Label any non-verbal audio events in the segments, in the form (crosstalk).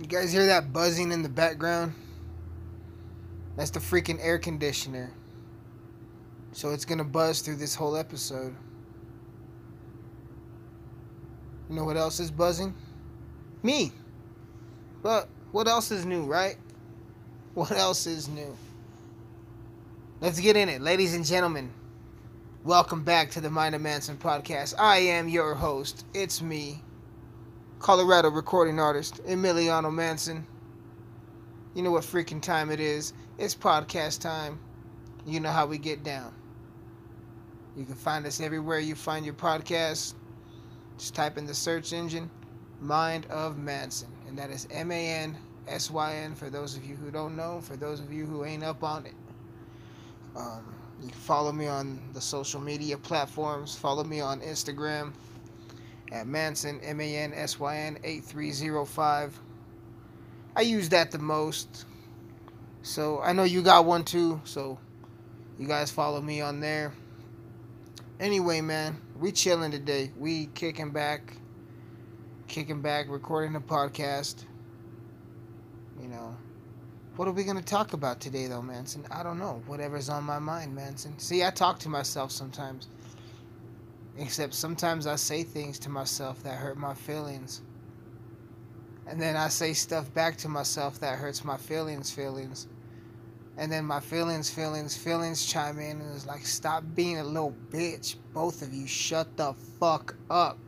You guys hear that buzzing in the background? That's the freaking air conditioner. So it's gonna buzz through this whole episode. You know what else is buzzing? Me. But what else is new, right? (laughs) What else is new? Let's get in it, ladies and gentlemen. Welcome back to the Mind of Mansyn podcast. I am your host. It's me, Colorado recording artist Emiliano Mansyn. You know what freaking time it is? It's podcast time. You know how we get down. You can find us everywhere you find your podcasts. Just type in the search engine Mind of Mansyn, and that is M A N S Y N for those of you who don't know, for those of you who ain't up on it. Um, you can follow me on the social media platforms. Follow me on Instagram at Mansyn, M A N S Y N 8305. I use that the most. So I know you got one too. So you guys follow me on there. Anyway, man, we chilling today. We kicking back, kicking back, recording a podcast. You know, what are we gonna talk about today, though, Mansyn? I don't know. Whatever's on my mind, Mansyn. See, I talk to myself sometimes. Except sometimes I say things to myself that hurt my feelings. And then I say stuff back to myself that hurts my feelings, feelings. And then my feelings, feelings, feelings chime in and it's like, stop being a little bitch. Both of you, shut the fuck up.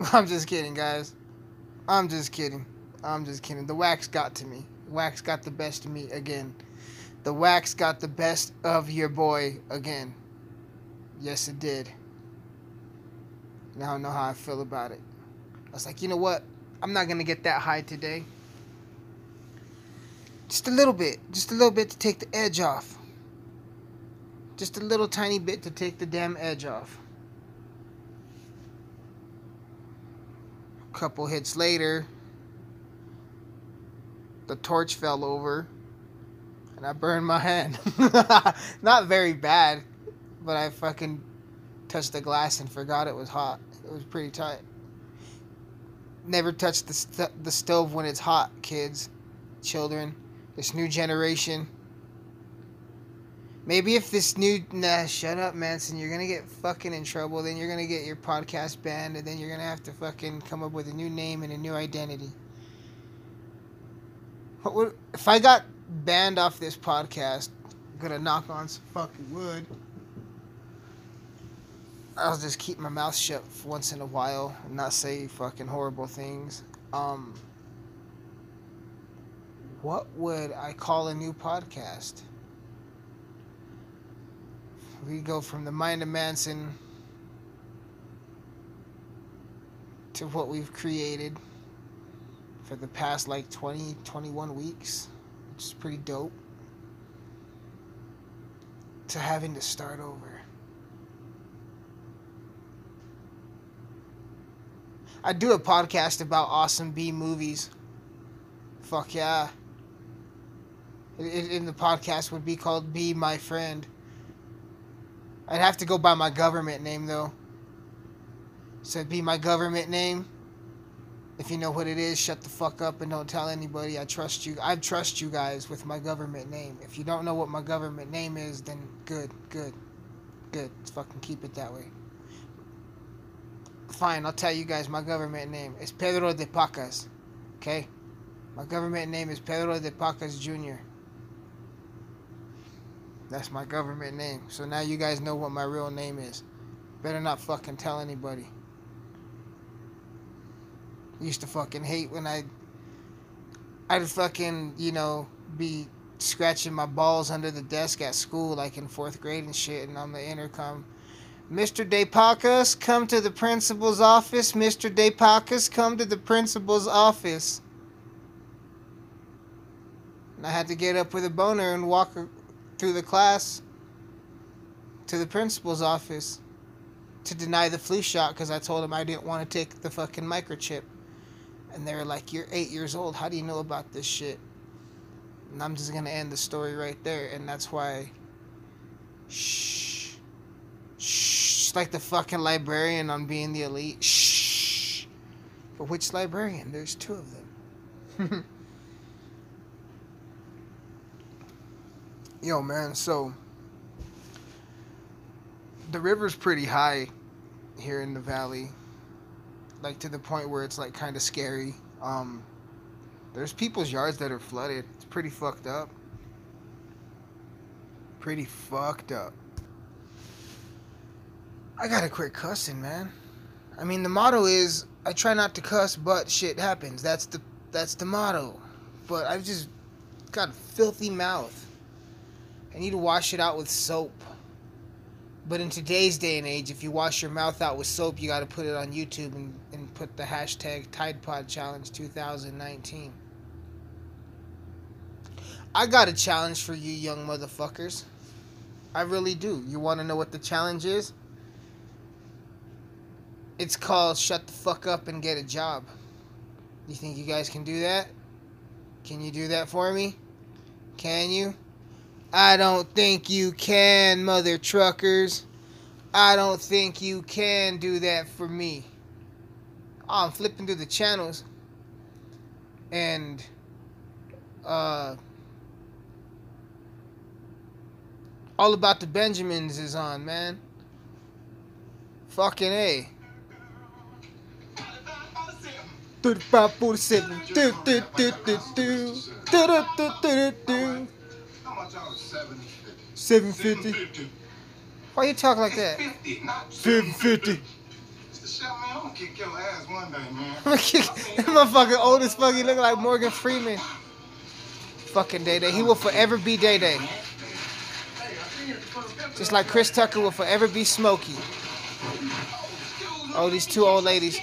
(laughs) I'm just kidding, guys. I'm just kidding. I'm just kidding. The wax got to me. Wax got the best of me again. The wax got the best of your boy again. Yes, it did. Now I don't know how I feel about it. I was like, you know what? I'm not going to get that high today. Just a little bit. Just a little bit to take the edge off. Just a little tiny bit to take the damn edge off. A couple hits later, the torch fell over and I burned my hand. (laughs) Not very bad, but I fucking touched the glass and forgot it was hot. It was pretty tight. Never touch the st- the stove when it's hot, kids, children, this new generation. Maybe if this new nah, shut up, Mansyn. You're gonna get fucking in trouble. Then you're gonna get your podcast banned, and then you're gonna have to fucking come up with a new name and a new identity. What would if I got banned off this podcast? I'm gonna knock on some fucking wood. I'll just keep my mouth shut once in a while and not say fucking horrible things. Um, what would I call a new podcast? We go from the mind of Mansyn to what we've created for the past like 20, 21 weeks, which is pretty dope, to having to start over. I do a podcast about awesome B movies. Fuck yeah. In the podcast would be called Be My Friend. I'd have to go by my government name though. So it'd be my government name. If you know what it is, shut the fuck up and don't tell anybody. I trust you. I trust you guys with my government name. If you don't know what my government name is, then good, good, good. Let's fucking keep it that way. Fine, I'll tell you guys my government name. It's Pedro de Pacas. Okay? My government name is Pedro de Pacas Jr. That's my government name. So now you guys know what my real name is. Better not fucking tell anybody. Used to fucking hate when I I'd fucking, you know, be scratching my balls under the desk at school like in fourth grade and shit and on the intercom. Mr. De Pacas, come to the principal's office. Mr. De Pacas, come to the principal's office. And I had to get up with a boner and walk through the class to the principal's office to deny the flu shot because I told him I didn't want to take the fucking microchip. And they were like, You're eight years old. How do you know about this shit? And I'm just going to end the story right there. And that's why. Shh. Shh. Like the fucking librarian on being the elite. Shh. But which librarian? There's two of them. (laughs) Yo, man, so the river's pretty high here in the valley. Like to the point where it's like kind of scary. Um there's people's yards that are flooded. It's pretty fucked up. Pretty fucked up. I gotta quit cussing, man. I mean, the motto is I try not to cuss, but shit happens. That's the that's the motto. But I've just got a filthy mouth. I need to wash it out with soap. But in today's day and age, if you wash your mouth out with soap, you got to put it on YouTube and, and put the hashtag Tide Pod Challenge 2019. I got a challenge for you, young motherfuckers. I really do. You want to know what the challenge is? It's called Shut the Fuck Up and Get a Job. You think you guys can do that? Can you do that for me? Can you? I don't think you can, mother truckers. I don't think you can do that for me. Oh, I'm flipping through the channels. And, uh, All About the Benjamins is on, man. Fucking A. 35, 47. Do, do, do, do, do. Do, do, do, do, do. 750. Why you talk like that? 750. that motherfucker old as fuck. He look like Morgan Freeman. Fucking Day Day. He will forever be Day Day. Just like Chris Tucker will forever be Smokey. Oh, these two old ladies.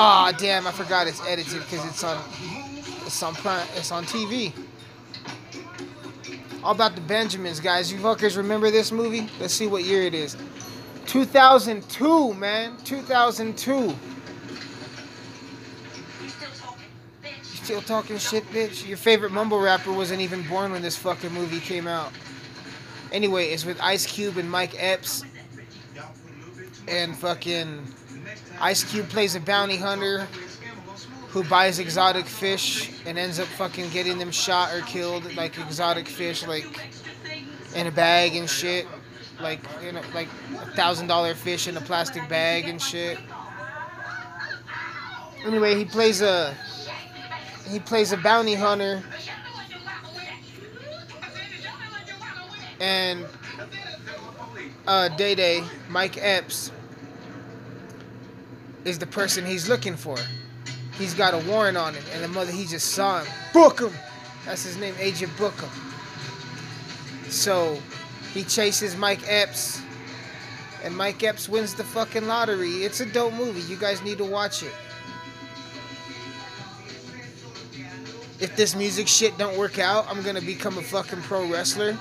Ah, oh, damn! I forgot it's edited because it's on, it's on, it's on TV. All about the Benjamins, guys. You fuckers remember this movie? Let's see what year it is. 2002, man. 2002. You Still talking shit, bitch? Your favorite mumble rapper wasn't even born when this fucking movie came out. Anyway, it's with Ice Cube and Mike Epps. And fucking Ice Cube plays a bounty hunter who buys exotic fish and ends up fucking getting them shot or killed like exotic fish like in a bag and shit. Like you know like a thousand dollar fish in a plastic bag and shit. Anyway, he plays a he plays a bounty hunter and uh, Day Day, Mike Epps, is the person he's looking for. He's got a warrant on him, and the mother he just saw him. Book him. That's his name, Agent Bucum. So he chases Mike Epps, and Mike Epps wins the fucking lottery. It's a dope movie. You guys need to watch it. if this music shit don't work out, I'm gonna become a fucking pro wrestler.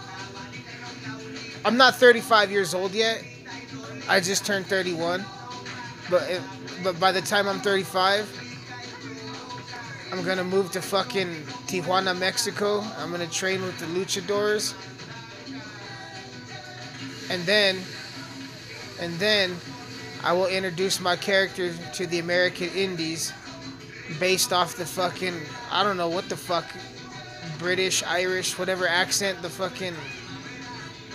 I'm not 35 years old yet. I just turned 31. But if, but by the time I'm 35, I'm gonna move to fucking Tijuana, Mexico. I'm gonna train with the luchadors. And then, and then, I will introduce my character to the American Indies based off the fucking I don't know what the fuck British, Irish, whatever accent the fucking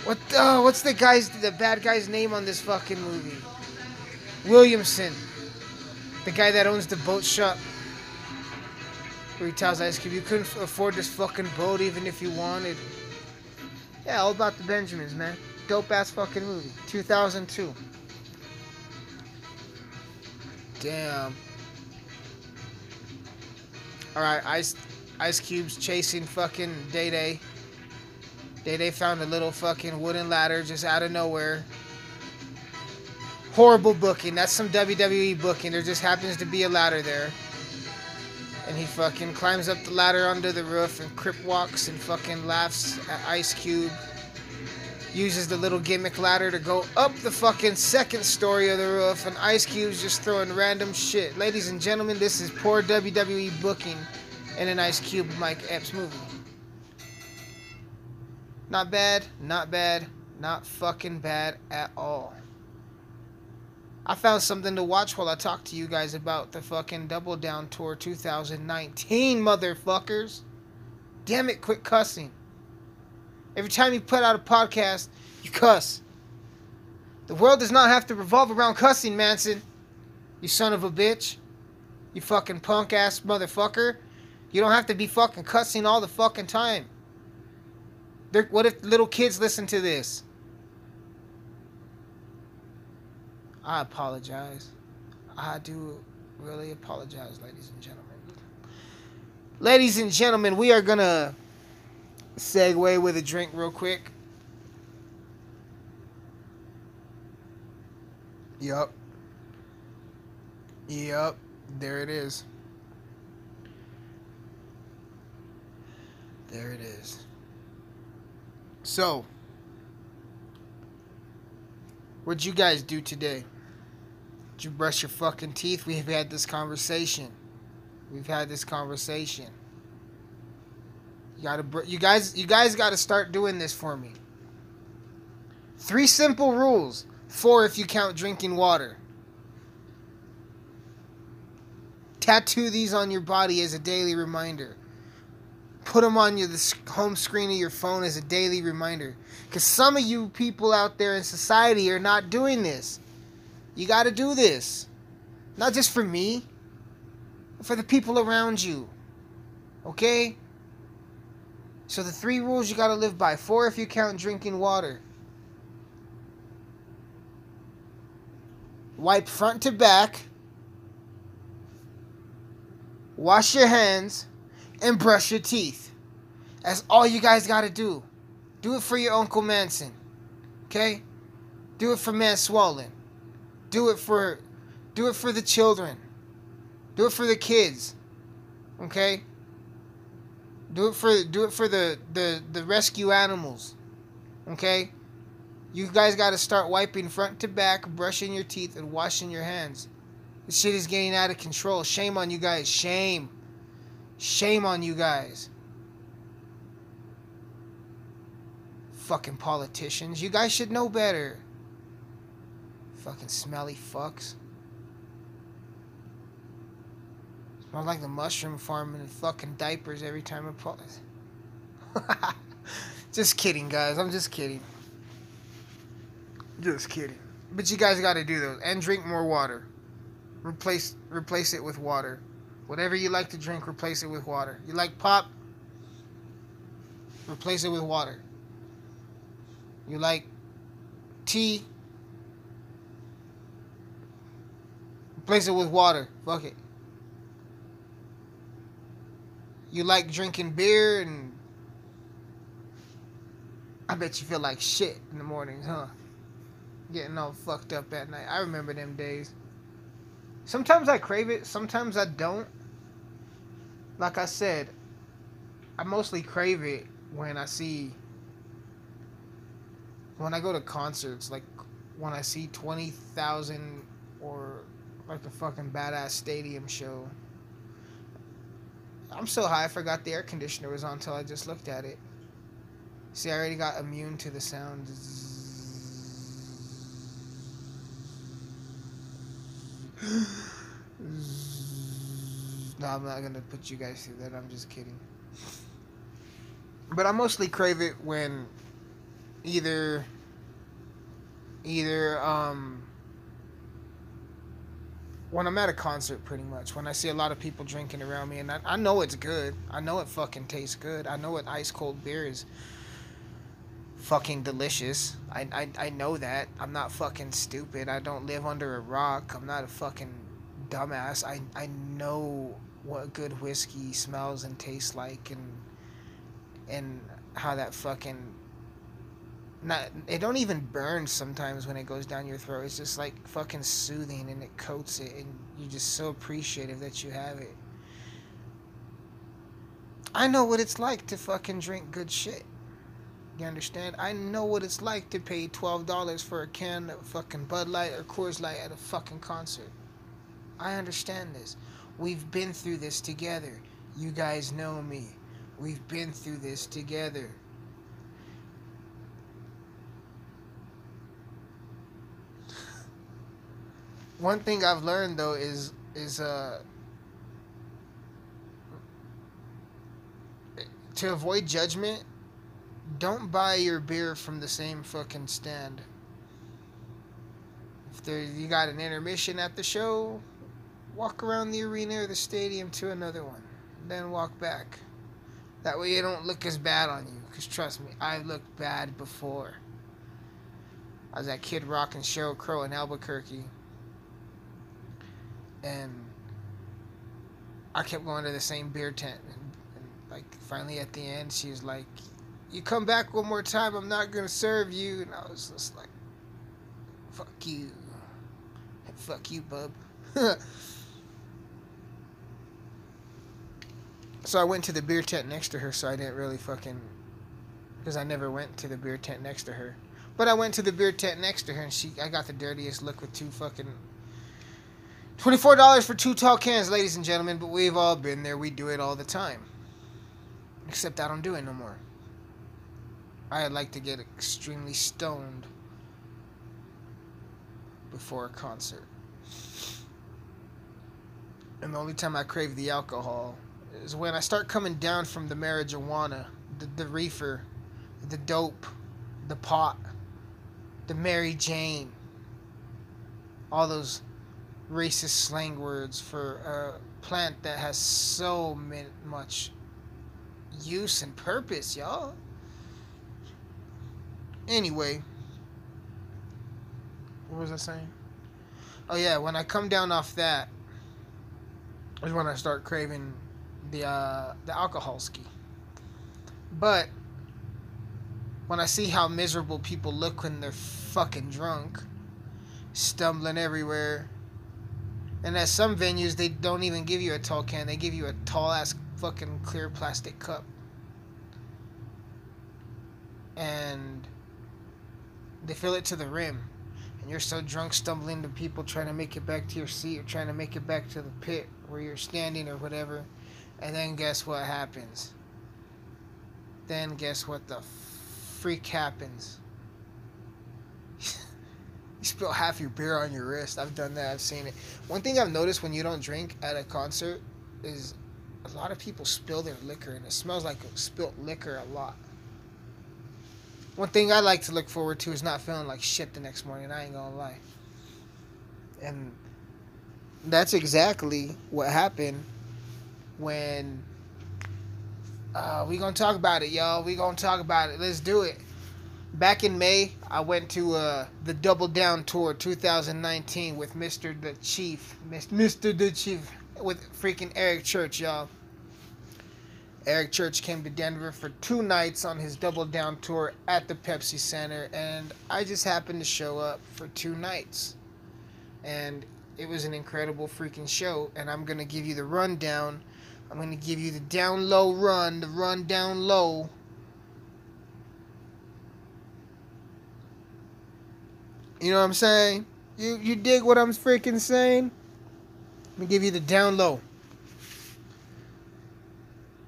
what the, what's the guy's the bad guy's name on this fucking movie? Williamson. The guy that owns the boat shop. Where he tells Ice Cube you couldn't afford this fucking boat even if you wanted. Yeah, all about the Benjamins, man. Dope ass fucking movie. 2002. Damn. Alright, Ice Ice Cube's chasing fucking Day Day. Day Day found a little fucking wooden ladder just out of nowhere. Horrible booking. That's some WWE booking. There just happens to be a ladder there. And he fucking climbs up the ladder under the roof and crip walks and fucking laughs at Ice Cube. Uses the little gimmick ladder to go up the fucking second story of the roof, and Ice Cube's just throwing random shit. Ladies and gentlemen, this is poor WWE booking in an Ice Cube Mike Epps movie. Not bad, not bad, not fucking bad at all. I found something to watch while I talk to you guys about the fucking Double Down Tour 2019, motherfuckers. Damn it, quit cussing. Every time you put out a podcast, you cuss. The world does not have to revolve around cussing, Mansyn. You son of a bitch. You fucking punk ass motherfucker. You don't have to be fucking cussing all the fucking time. They're, what if little kids listen to this? I apologize. I do really apologize, ladies and gentlemen. Ladies and gentlemen, we are gonna segue with a drink real quick. Yup. Yup. There it is. There it is. So, what'd you guys do today? Did you brush your fucking teeth? We've had this conversation. We've had this conversation. You gotta, you guys, you guys gotta start doing this for me. Three simple rules. Four if you count drinking water. Tattoo these on your body as a daily reminder. Put them on your the home screen of your phone as a daily reminder. Because some of you people out there in society are not doing this. You got to do this. Not just for me, for the people around you. Okay? So the three rules you got to live by. Four if you count drinking water. Wipe front to back. Wash your hands and brush your teeth. That's all you guys got to do. Do it for your Uncle Mansyn. Okay? Do it for Man Swollen. Do it for do it for the children. Do it for the kids. Okay? Do it for do it for the the the rescue animals. Okay? You guys got to start wiping front to back, brushing your teeth and washing your hands. This shit is getting out of control. Shame on you guys. Shame. Shame on you guys. Fucking politicians. You guys should know better. Fucking smelly fucks. Smell like the mushroom farm and fucking diapers every time I pull (laughs) just kidding, guys. I'm just kidding. Just kidding. But you guys got to do those and drink more water. Replace replace it with water. Whatever you like to drink, replace it with water. You like pop? Replace it with water. You like tea? Replace it with water. Fuck it. You like drinking beer and I bet you feel like shit in the mornings, huh? Getting all fucked up at night. I remember them days. Sometimes I crave it, sometimes I don't. Like I said, I mostly crave it when I see when I go to concerts, like when I see 20,000 or like a fucking badass stadium show. I'm so high I forgot the air conditioner was on until I just looked at it. See, I already got immune to the sound. (sighs) no, I'm not gonna put you guys through that. I'm just kidding. But I mostly crave it when either either um when I'm at a concert pretty much when I see a lot of people drinking around me and I, I know it's good. I know it fucking tastes good. I know what ice cold beer is fucking delicious. I, I, I know that. I'm not fucking stupid. I don't live under a rock. I'm not a fucking dumbass. I, I know what good whiskey smells and tastes like and and how that fucking not it don't even burn sometimes when it goes down your throat. It's just like fucking soothing and it coats it and you're just so appreciative that you have it. I know what it's like to fucking drink good shit. You understand? I know what it's like to pay twelve dollars for a can of fucking Bud Light or Coors Light at a fucking concert. I understand this. We've been through this together. You guys know me. We've been through this together. One thing I've learned though is is uh to avoid judgment, don't buy your beer from the same fucking stand. If there you got an intermission at the show, walk around the arena or the stadium to another one, then walk back. That way you don't look as bad on you. Cause trust me, I looked bad before. I was at Kid Rock and Sheryl Crow in Albuquerque. And I kept going to the same beer tent. And, and, like finally at the end, she was like, "You come back one more time, I'm not gonna serve you." And I was just like, "Fuck you, fuck you, bub." (laughs) so I went to the beer tent next to her, so I didn't really fucking, because I never went to the beer tent next to her. But I went to the beer tent next to her, and she, I got the dirtiest look with two fucking. Twenty-four dollars for two tall cans, ladies and gentlemen. But we've all been there. We do it all the time. Except I don't do it no more. I like to get extremely stoned before a concert. And the only time I crave the alcohol is when I start coming down from the marijuana, the, the reefer, the dope, the pot, the Mary Jane, all those racist slang words for a plant that has so much use and purpose, y'all. Anyway, what was I saying? Oh yeah, when I come down off that is when I start craving the uh, the alcohol ski. But when I see how miserable people look when they're fucking drunk, stumbling everywhere, and at some venues they don't even give you a tall can; they give you a tall ass fucking clear plastic cup, and they fill it to the rim. And you're so drunk, stumbling to people trying to make it back to your seat or trying to make it back to the pit where you're standing or whatever and then guess what happens? Then guess what the freak happens? You spill half your beer on your wrist. I've done that. I've seen it. One thing I've noticed when you don't drink at a concert is a lot of people spill their liquor and it smells like spilt liquor a lot. One thing I like to look forward to is not feeling like shit the next morning. I ain't gonna lie. And that's exactly what happened when uh, we gonna talk about it, y'all. We gonna talk about it. Let's do it. Back in May, I went to uh, the Double Down Tour 2019 with Mr. The Chief, Mr. The Chief, with freaking Eric Church, y'all. Eric Church came to Denver for two nights on his Double Down Tour at the Pepsi Center, and I just happened to show up for two nights. And it was an incredible freaking show, and I'm gonna give you the rundown I'm to give you the down low run, the run down low. You know what I'm saying? You you dig what I'm freaking saying? Let me give you the down low.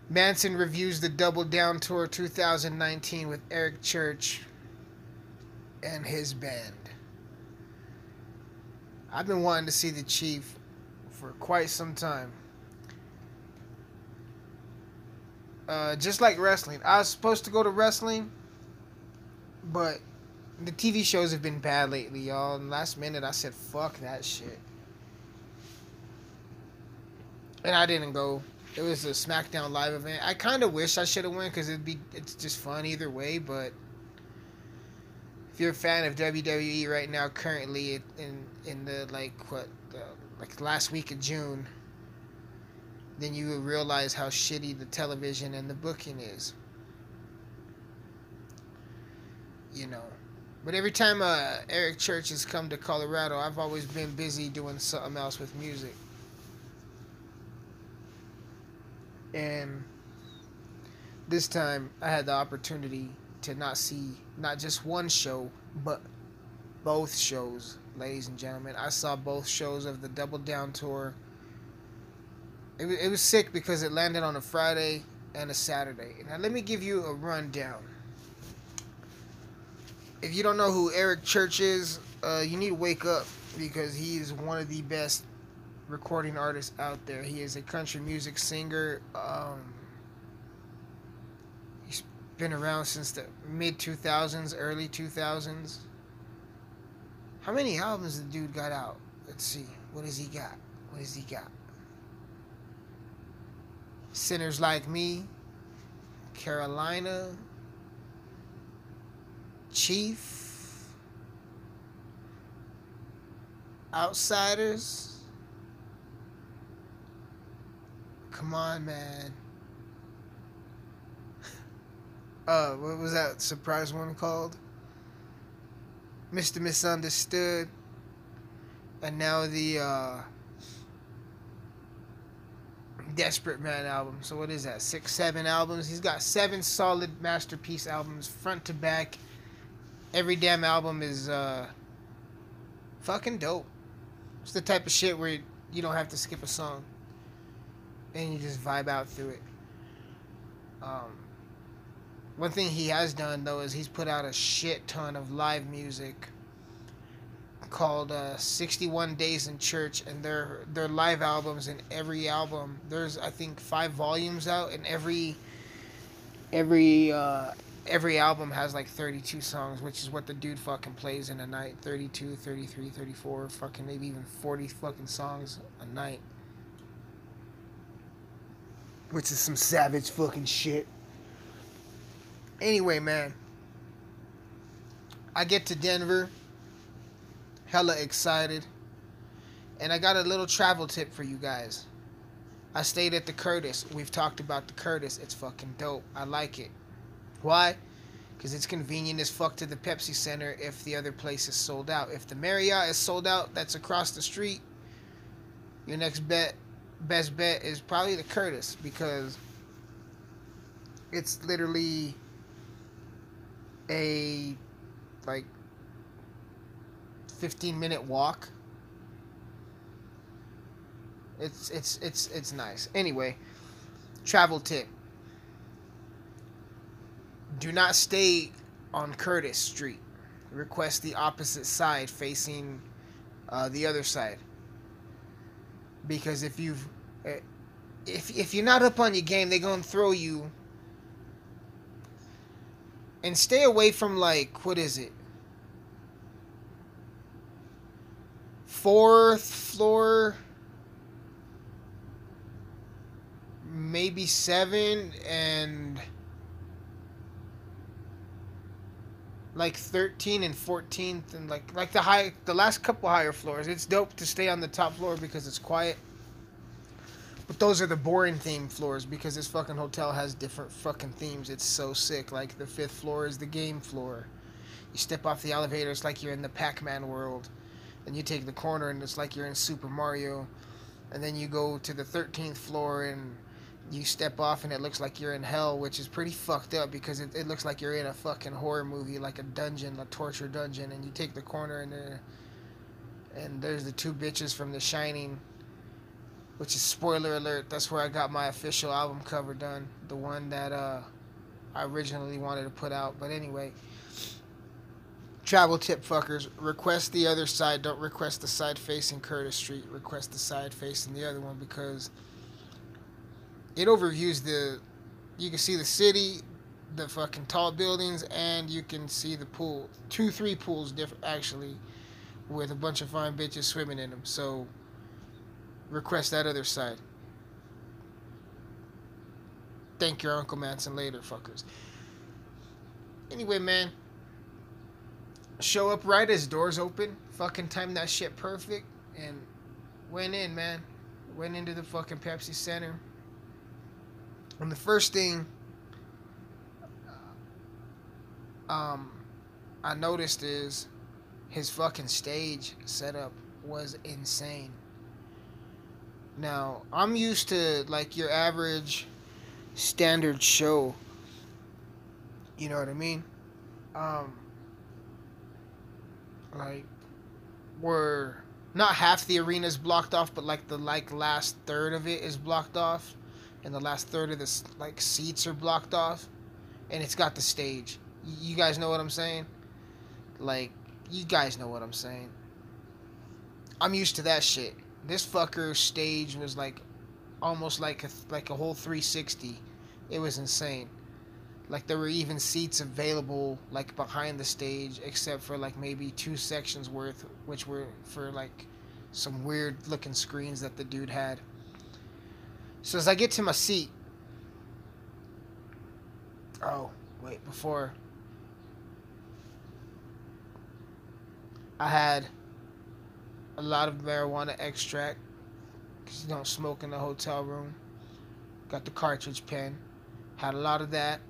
Mansyn reviews the Double Down Tour 2019 with Eric Church and his band. I've been wanting to see the Chief for quite some time. Uh, just like wrestling. I was supposed to go to wrestling, but the TV shows have been bad lately, y'all. And last minute, I said, "Fuck that shit," and I didn't go. It was a SmackDown live event. I kind of wish I should have went because it'd be it's just fun either way. But if you're a fan of WWE right now, currently in in the like what the, like last week of June then you will realize how shitty the television and the booking is. You know. But every time uh, Eric Church has come to Colorado, I've always been busy doing something else with music. And this time I had the opportunity to not see not just one show, but both shows, ladies and gentlemen. I saw both shows of the Double Down Tour it, it was sick because it landed on a Friday and a Saturday. Now, let me give you a rundown. If you don't know who Eric Church is, uh, you need to wake up because he is one of the best recording artists out there. He is a country music singer. Um, he's been around since the mid 2000s, early 2000s. How many albums the dude got out? Let's see. What has he got? What has he got? Sinners Like Me, Carolina, Chief, Outsiders. Come on, man. (laughs) Uh, what was that surprise one called? Mr. Misunderstood. And now the uh Desperate Man album. So what is that? Six, seven albums. He's got seven solid masterpiece albums, front to back. Every damn album is uh, fucking dope. It's the type of shit where you don't have to skip a song, and you just vibe out through it. Um, one thing he has done though is he's put out a shit ton of live music called uh, 61 Days in Church, and their live albums. And every album, there's I think five volumes out, and every every uh, every album has like 32 songs, which is what the dude fucking plays in a night. 32, 33, 34, fucking maybe even 40 fucking songs a night. Which is some savage fucking shit. Anyway, man. I get to Denver hella excited. And I got a little travel tip for you guys. I stayed at the Curtis. We've talked about the Curtis. It's fucking dope. I like it. Why? Because it's convenient as fuck to the Pepsi Center if the other place is sold out. If the Marriott is sold out, that's across the street. Your next bet, best bet is probably the Curtis because it's literally a like 15 minute walk. It's it's it's it's nice. Anyway, travel tip. Do not stay on Curtis Street. Request the opposite side facing uh, the other side. Because if you've eh, if if you're not up on your game, they're gonna throw you. And stay away from like what is it? fourth floor, maybe seven, and like 13 and 14th and like like the high the last couple higher floors it's dope to stay on the top floor because it's quiet. But those are the boring theme floors because this fucking hotel has different fucking themes. It's so sick. Like the fifth floor is the game floor. You step off the elevator it's like you're in the pac-man world. And you take the corner and it's like you're in Super Mario, and then you go to the 13th floor and you step off and it looks like you're in hell, which is pretty fucked up because it, it looks like you're in a fucking horror movie, like a dungeon, a torture dungeon, and you take the corner and there, and there's the two bitches from The Shining, which is spoiler alert. That's where I got my official album cover done, the one that uh, I originally wanted to put out. But anyway, travel tip fuckers request the other side don't request the side facing curtis street request the side facing the other one because it overviews the you can see the city the fucking tall buildings and you can see the pool two three pools different actually with a bunch of fine bitches swimming in them. So request that other side. Thank your uncle mansyn later fuckers. Anyway man. Show up right as doors open, fucking time that shit perfect, and went in, man. Went into the fucking Pepsi Center. And the first thing um, I noticed is his fucking stage setup was insane. Now, I'm used to like your average standard show. You know what I mean? Um, like where not half the arena is blocked off, but like the like last third of it is blocked off, and the last third of the like seats are blocked off, and it's got the stage. You guys know what I'm saying? Like you guys know what I'm saying. I'm used to that shit. This fucker stage was like almost like a like a whole 360. It was insane. Like there were even seats available like behind the stage, except for like maybe two sections worth, which were for like some weird looking screens that the dude had. So as I get to my seat, oh wait, before I had a lot of marijuana extract because you don't smoke in the hotel room. Got the cartridge pen, had a lot of that.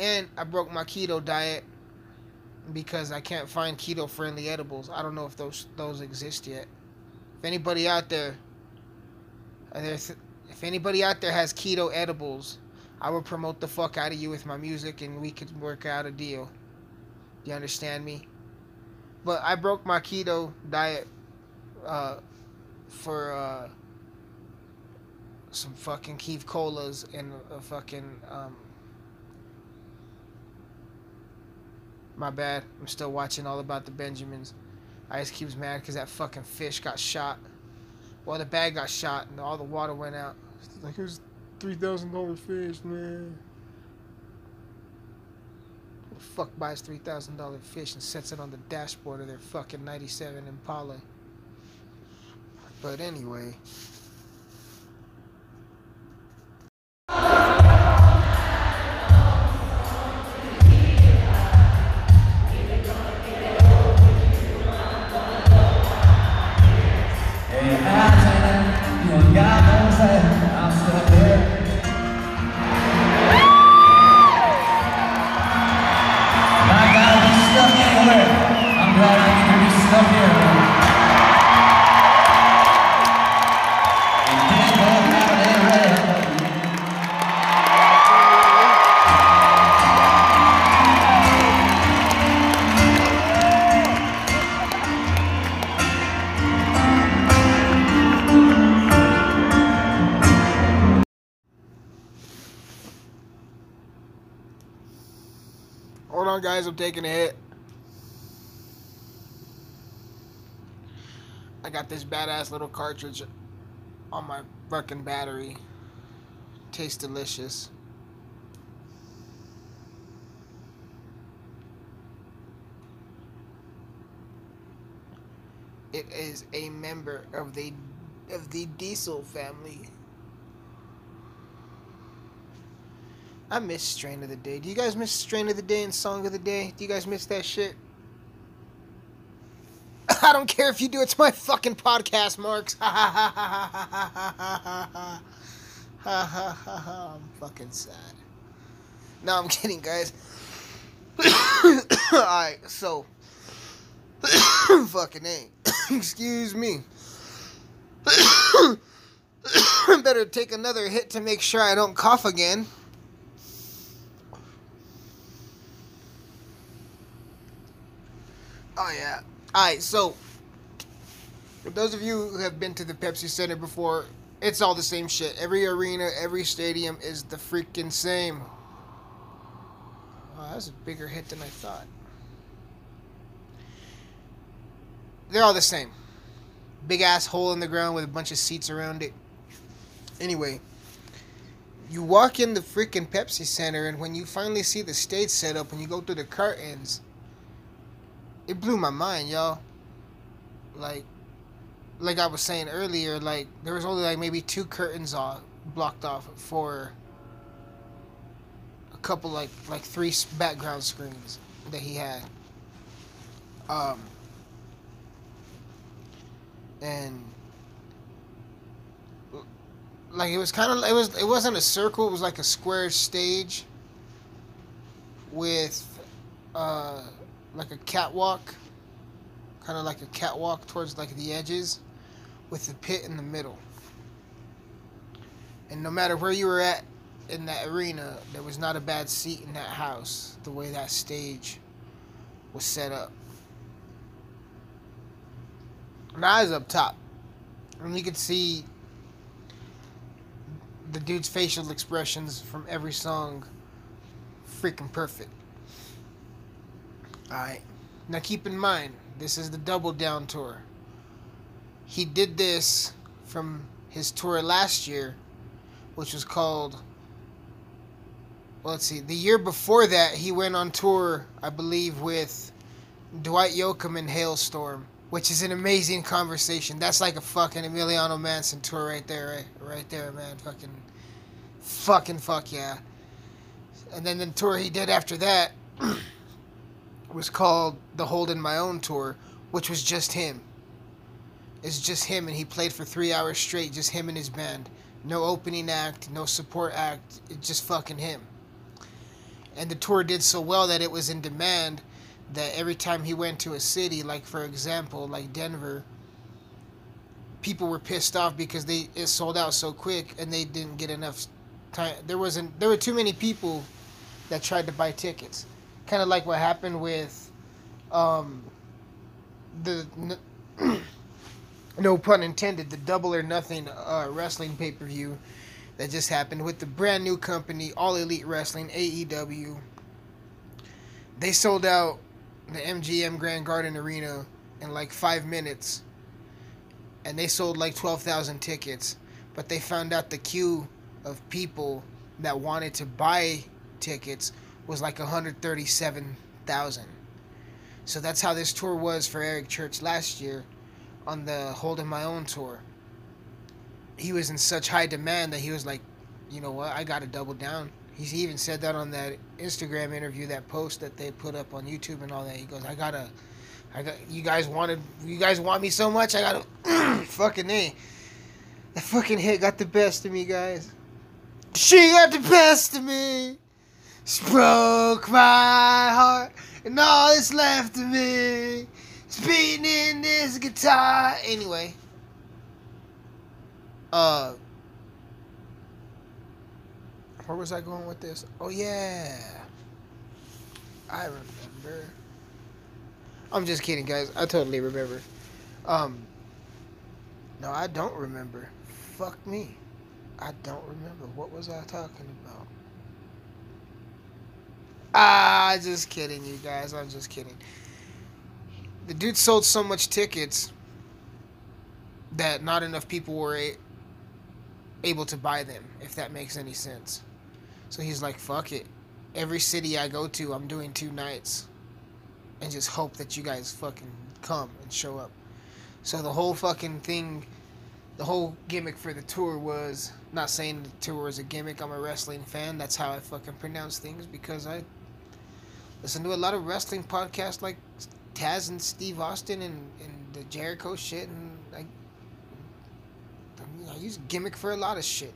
And I broke my keto diet because I can't find keto friendly edibles. I don't know if those those exist yet. If anybody out there, if anybody out there has keto edibles, I will promote the fuck out of you with my music and we could work out a deal. You understand me? But I broke my keto diet uh, for uh, some fucking Keef colas and a fucking um, My bad. I'm still watching all about the Benjamins. Ice Cube's mad because that fucking fish got shot. Well, the bag got shot and all the water went out. It's like, here's $3,000 fish, man. Who the fuck buys $3,000 fish and sets it on the dashboard of their fucking 97 Impala? But anyway. Taking a hit. I got this badass little cartridge on my fucking battery. Tastes delicious. It is a member of the of the Diesel family. I miss Strain of the Day. Do you guys miss Strain of the Day and Song of the Day? Do you guys miss that shit? (laughs) I don't care if you do. It's my fucking podcast, Marks. (laughs) Ha ha ha ha ha ha ha ha ha ha. I'm fucking sad. No, I'm (laughs) kidding, guys. (coughs) Alright, so. (coughs) fucking A. (coughs) Excuse me. Better take another hit to make sure I don't cough again. Oh yeah. All right. So, for those of you who have been to the Pepsi Center before, it's all the same shit. Every arena, every stadium is the freaking same. Oh, that's a bigger hit than I thought. They're all the same. Big ass hole in the ground with a bunch of seats around it. Anyway, you walk in the freaking Pepsi Center, and when you finally see the stage set up and you go through the curtains, it blew my mind, y'all. Like, like I was saying earlier, like there was only like maybe two curtains off, blocked off for a couple like like three background screens that he had. Um, and like it was kind of it was it wasn't a circle. It was like a square stage with uh like a catwalk, kind of like a catwalk towards like the edges, with the pit in the middle. And no matter where you were at in that arena, there was not a bad seat in that house. The way that stage was set up. And I was up top, and you could see the dude's facial expressions from every song freaking perfect. Alright. Now keep in mind, this is the Double Down Tour. he did this from his tour last year, which was called. Well, let's see. The year before that, he went on tour, I believe, with Dwight Yoakam and Halestorm, which is an amazing conversation. That's like a fucking Emiliano Mansyn tour right there, right, right there, man. Fucking, fucking fuck yeah. And then the tour he did after that (clears throat) was called the Holding My Own tour, which was just him. It's just him, and he played for three hours straight, just him and his band. No opening act, no support act, it's just fucking him. And the tour did so well that it was in demand that every time he went to a city, like for example, like Denver, people were pissed off because they it sold out so quick and they didn't get enough time. There wasn't there were too many people that tried to buy tickets, kind of like what happened with um, the (clears throat) no pun intended the Double or Nothing uh, wrestling pay per view that just happened with the brand new company All Elite Wrestling AEW. They sold out the MGM Grand Garden Arena in like five minutes, and they sold like 12,000 tickets. But they found out the queue of people that wanted to buy tickets was like 137,000. So that's how this tour was for Eric Church last year on the Holding My Own tour. He was in such high demand that he was like, you know what, I got to double down he even said that on that Instagram interview, that post that they put up on YouTube and all that. He goes, "I gotta, I got you guys wanted, you guys want me so much, I gotta, (clears throat) fucking a, that fucking hit got the best of me, guys. She got the best of me, broke my heart, and all that's left of me is beating in this guitar. Anyway, uh." Where was I going with this? Oh yeah. I remember. I'm just kidding, guys. I totally remember. Um No, I don't remember. Fuck me. I don't remember. What was I talking about? Ah, just kidding, you guys. I'm just kidding. The dude sold so much tickets that not enough people were able to buy them, if that makes any sense. So he's like, fuck it. Every city I go to, I'm doing two nights. And just hope that you guys fucking come and show up. So the whole fucking thing, the whole gimmick for the tour was not saying the tour was a gimmick. I'm a wrestling fan. That's how I fucking pronounce things because I listen to a lot of wrestling podcasts like Taz and Steve Austin and, and the Jericho shit. And I, I use gimmick for a lot of shit.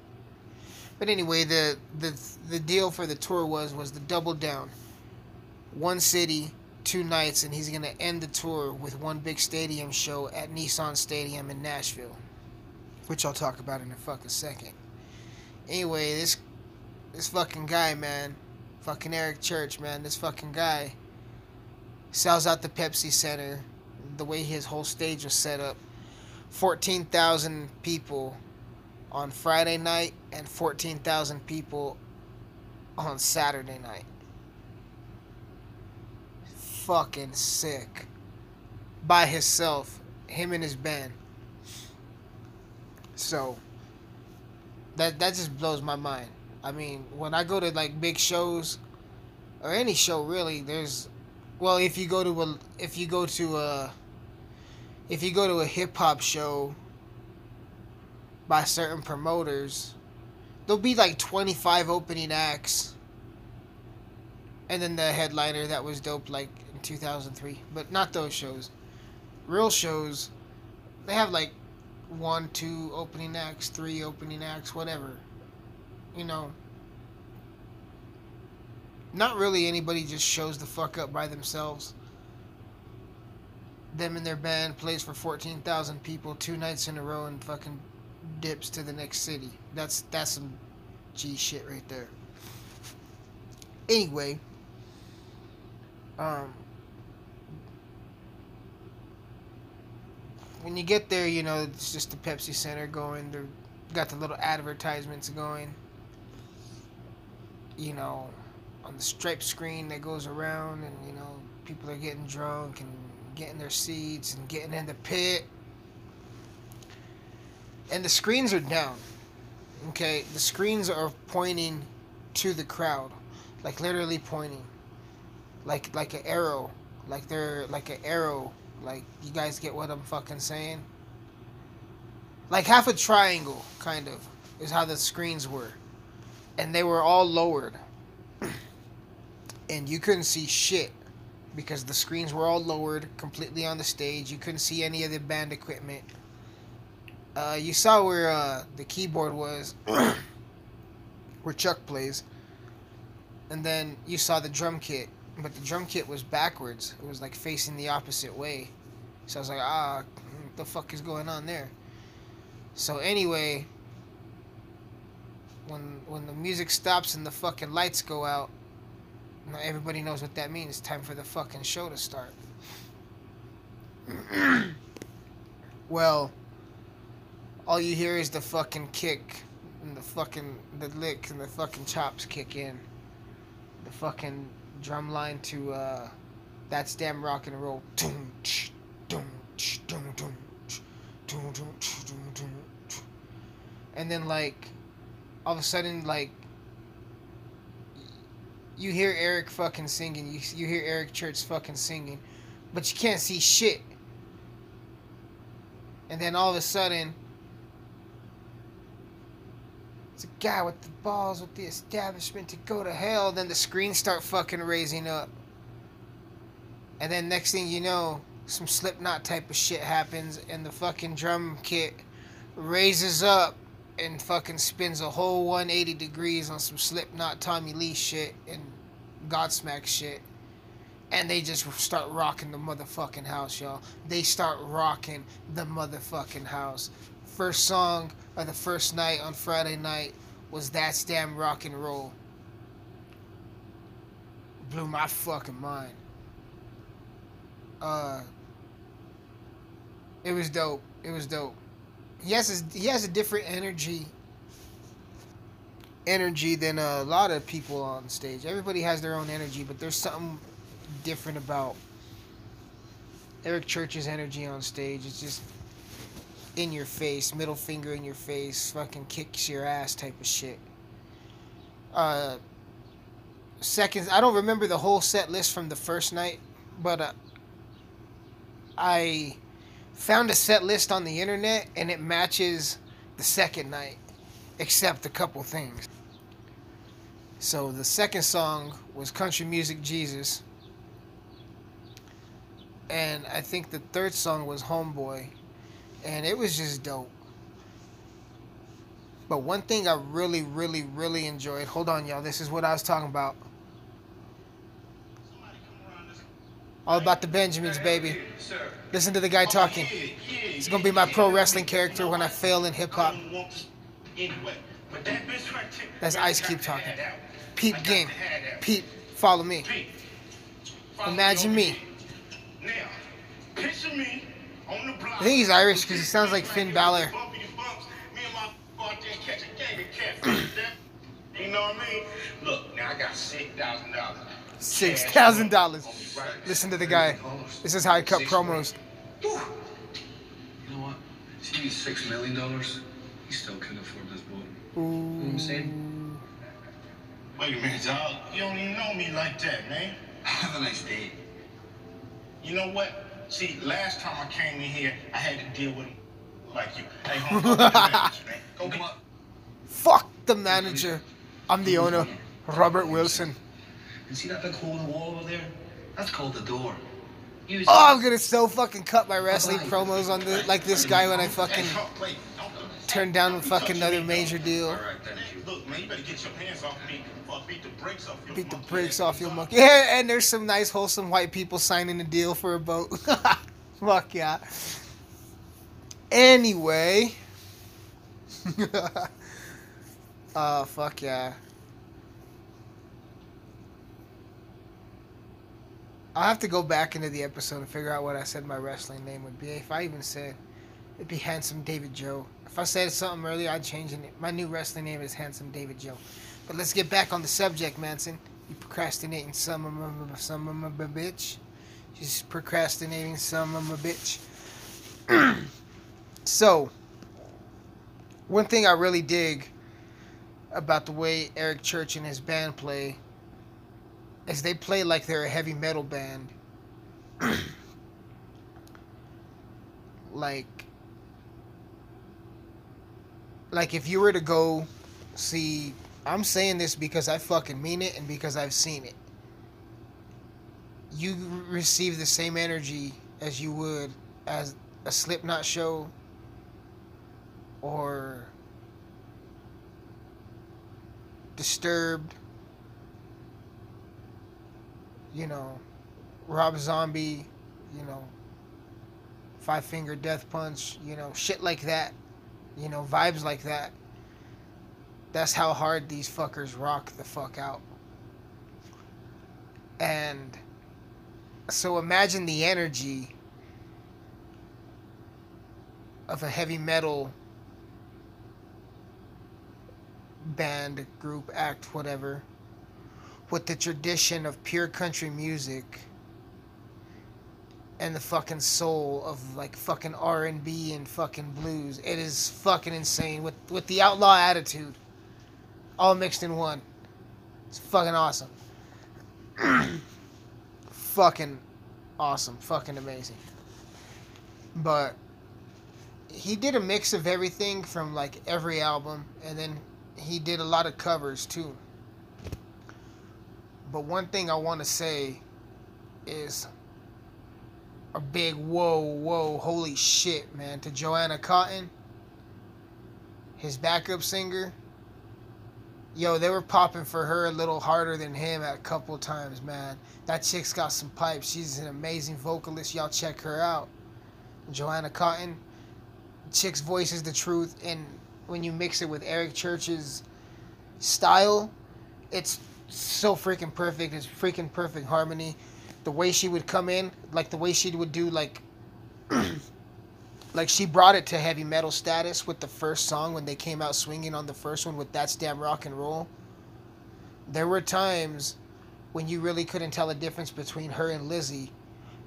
But anyway, the the the deal for the tour was was the double down. One city, two nights, and he's gonna end the tour with one big stadium show at Nissan Stadium in Nashville, which I'll talk about in a fucking second. Anyway, this this fucking guy, man, fucking Eric Church, man, this fucking guy sells out the Pepsi Center. The way his whole stage was set up, fourteen thousand people on Friday night and 14,000 people on Saturday night. Fucking sick. By himself, him and his band. So that that just blows my mind. I mean, when I go to like big shows or any show really, there's well, if you go to a if you go to a if you go to a hip hop show by certain promoters, there'll be like 25 opening acts. And then the headliner that was dope like in 2003. But not those shows. Real shows, they have like one, two opening acts, three opening acts, whatever. You know. Not really anybody just shows the fuck up by themselves. Them and their band plays for 14,000 people two nights in a row and fucking dips to the next city. That's that's some G shit right there. Anyway, um, when you get there, you know it's just the Pepsi Center going. They got the little advertisements going. You know, on the stripe screen that goes around, and you know people are getting drunk and getting their seats and getting in the pit and the screens are down. Okay, the screens are pointing to the crowd, like literally pointing, like like an arrow, like they're like an arrow. Like you guys get what I'm fucking saying? Like half a triangle, kind of, is how the screens were, and they were all lowered, and you couldn't see shit because the screens were all lowered completely on the stage. You couldn't see any of the band equipment. Uh, you saw where uh, the keyboard was, (clears throat) where Chuck plays, and then you saw the drum kit, but the drum kit was backwards. It was like facing the opposite way. So I was like, ah, what the fuck is going on there? So anyway, when when the music stops and the fucking lights go out, everybody knows what that means. It's time for the fucking show to start. (clears throat) well, all you hear is the fucking kick and the fucking the lick and the fucking chops kick in. The fucking drum line to uh that's damn rock and roll. And then like all of a sudden like you hear Eric fucking singing, you you hear Eric Church fucking singing, but you can't see shit. And then all of a sudden it's a guy with the balls with the establishment to go to hell. Then the screens start fucking raising up. And then next thing you know, some Slipknot type of shit happens, and the fucking drum kit raises up and fucking spins a whole 180 degrees on some Slipknot Tommy Lee shit and Godsmack shit. And they just start rocking the motherfucking house, y'all. They start rocking the motherfucking house. First song of the first night on Friday night was That's Damn Rock and Roll. Blew my fucking mind. Uh, it was dope. It was dope. He has his, he has a different energy energy than a lot of people on stage. Everybody has their own energy, but there's something different about Eric Church's energy on stage. It's just in your face, middle finger in your face, fucking kicks your ass type of shit. Uh, seconds. I don't remember the whole set list from the first night, but uh, I found a set list on the internet and it matches the second night, except a couple things. So the second song was Country Music Jesus. And I think the third song was Homeboy. And it was just dope. But one thing I really, really, really enjoyed. Hold on, y'all. This is what I was talking about. All about the Benjamins, baby. Listen to the guy talking. He's gonna be my pro wrestling character when I fail in hip hop. That's Ice Cube talking. Peep game. Peep, follow me. Imagine me. I think he's Irish because he sounds like Finn Balor. You know what I mean? Look, now I got six thousand dollars. Six thousand dollars. Listen to the guy. This is how I cut promos. You know what? If he needs six million dollars, he still couldn't afford this boat. You know what I'm saying? Wait a minute, dog. You don't even know me like that, man. Have a nice day. You know what? See, last time I came in here, I had to deal with him like you. Hey, (laughs) home, go manager, man. Go get Fuck the manager. I'm the owner, Robert Wilson. And see that big hole in the wall over there? That's called the door. Use Oh, I'm gonna so fucking cut my wrestling promos on the like this guy when I fucking Hey, don't- wait, don't do that. turn down a fucking another major deal. All right, thank you. Look, man, you better get your hands off me before beat the brakes off your Beat the monkey brakes off your monkey. Yeah, and there's some nice, wholesome white people signing a deal for a boat. (laughs) Fuck yeah. Anyway. uh, (laughs) fuck yeah. I'll have to go back into the episode and figure out what I said my wrestling name would be. If I even said it'd be Handsome David Joe. If I said something earlier, I'd change it. My new wrestling name is Handsome David Joe. But let's get back on the subject, Mansyn. You procrastinating some of my, some of my bitch. She's procrastinating some of my bitch. (clears throat) so, one thing I really dig about the way Eric Church and his band play is they play like they're a heavy metal band. like like if you were to go see I'm saying this because I fucking mean it and because I've seen it. You receive the same energy as you would as a Slipknot show or Disturbed, you know, Rob Zombie, you know, Five Finger Death Punch, you know, shit like that, you know, vibes like that. That's how hard these fuckers rock the fuck out. And so imagine the energy of a heavy metal band, group, act, whatever, with the tradition of pure country music and the fucking soul of like fucking R and B and fucking blues. It is fucking insane with with the outlaw attitude, all mixed in one. It's fucking awesome. (clears throat) fucking awesome. Fucking amazing. But he did a mix of everything from like every album, and then he did a lot of covers too. But one thing I want to say is a big whoa, whoa, holy shit, man, to Joanna Cotton, his backup singer. Yo, they were popping for her a little harder than him at a couple times, man. That chick's got some pipes. She's an amazing vocalist. Y'all check her out. Joanna Cotton. Chick's voice is the truth, and when you mix it with Eric Church's style, it's so freaking perfect. It's freaking perfect harmony. The way she would come in, like the way she would do, like, (clears throat) like she brought it to heavy metal status with the first song when they came out swinging on the first one with "That's Damn Rock and Roll." There were times when you really couldn't tell a difference between her and Lzzy,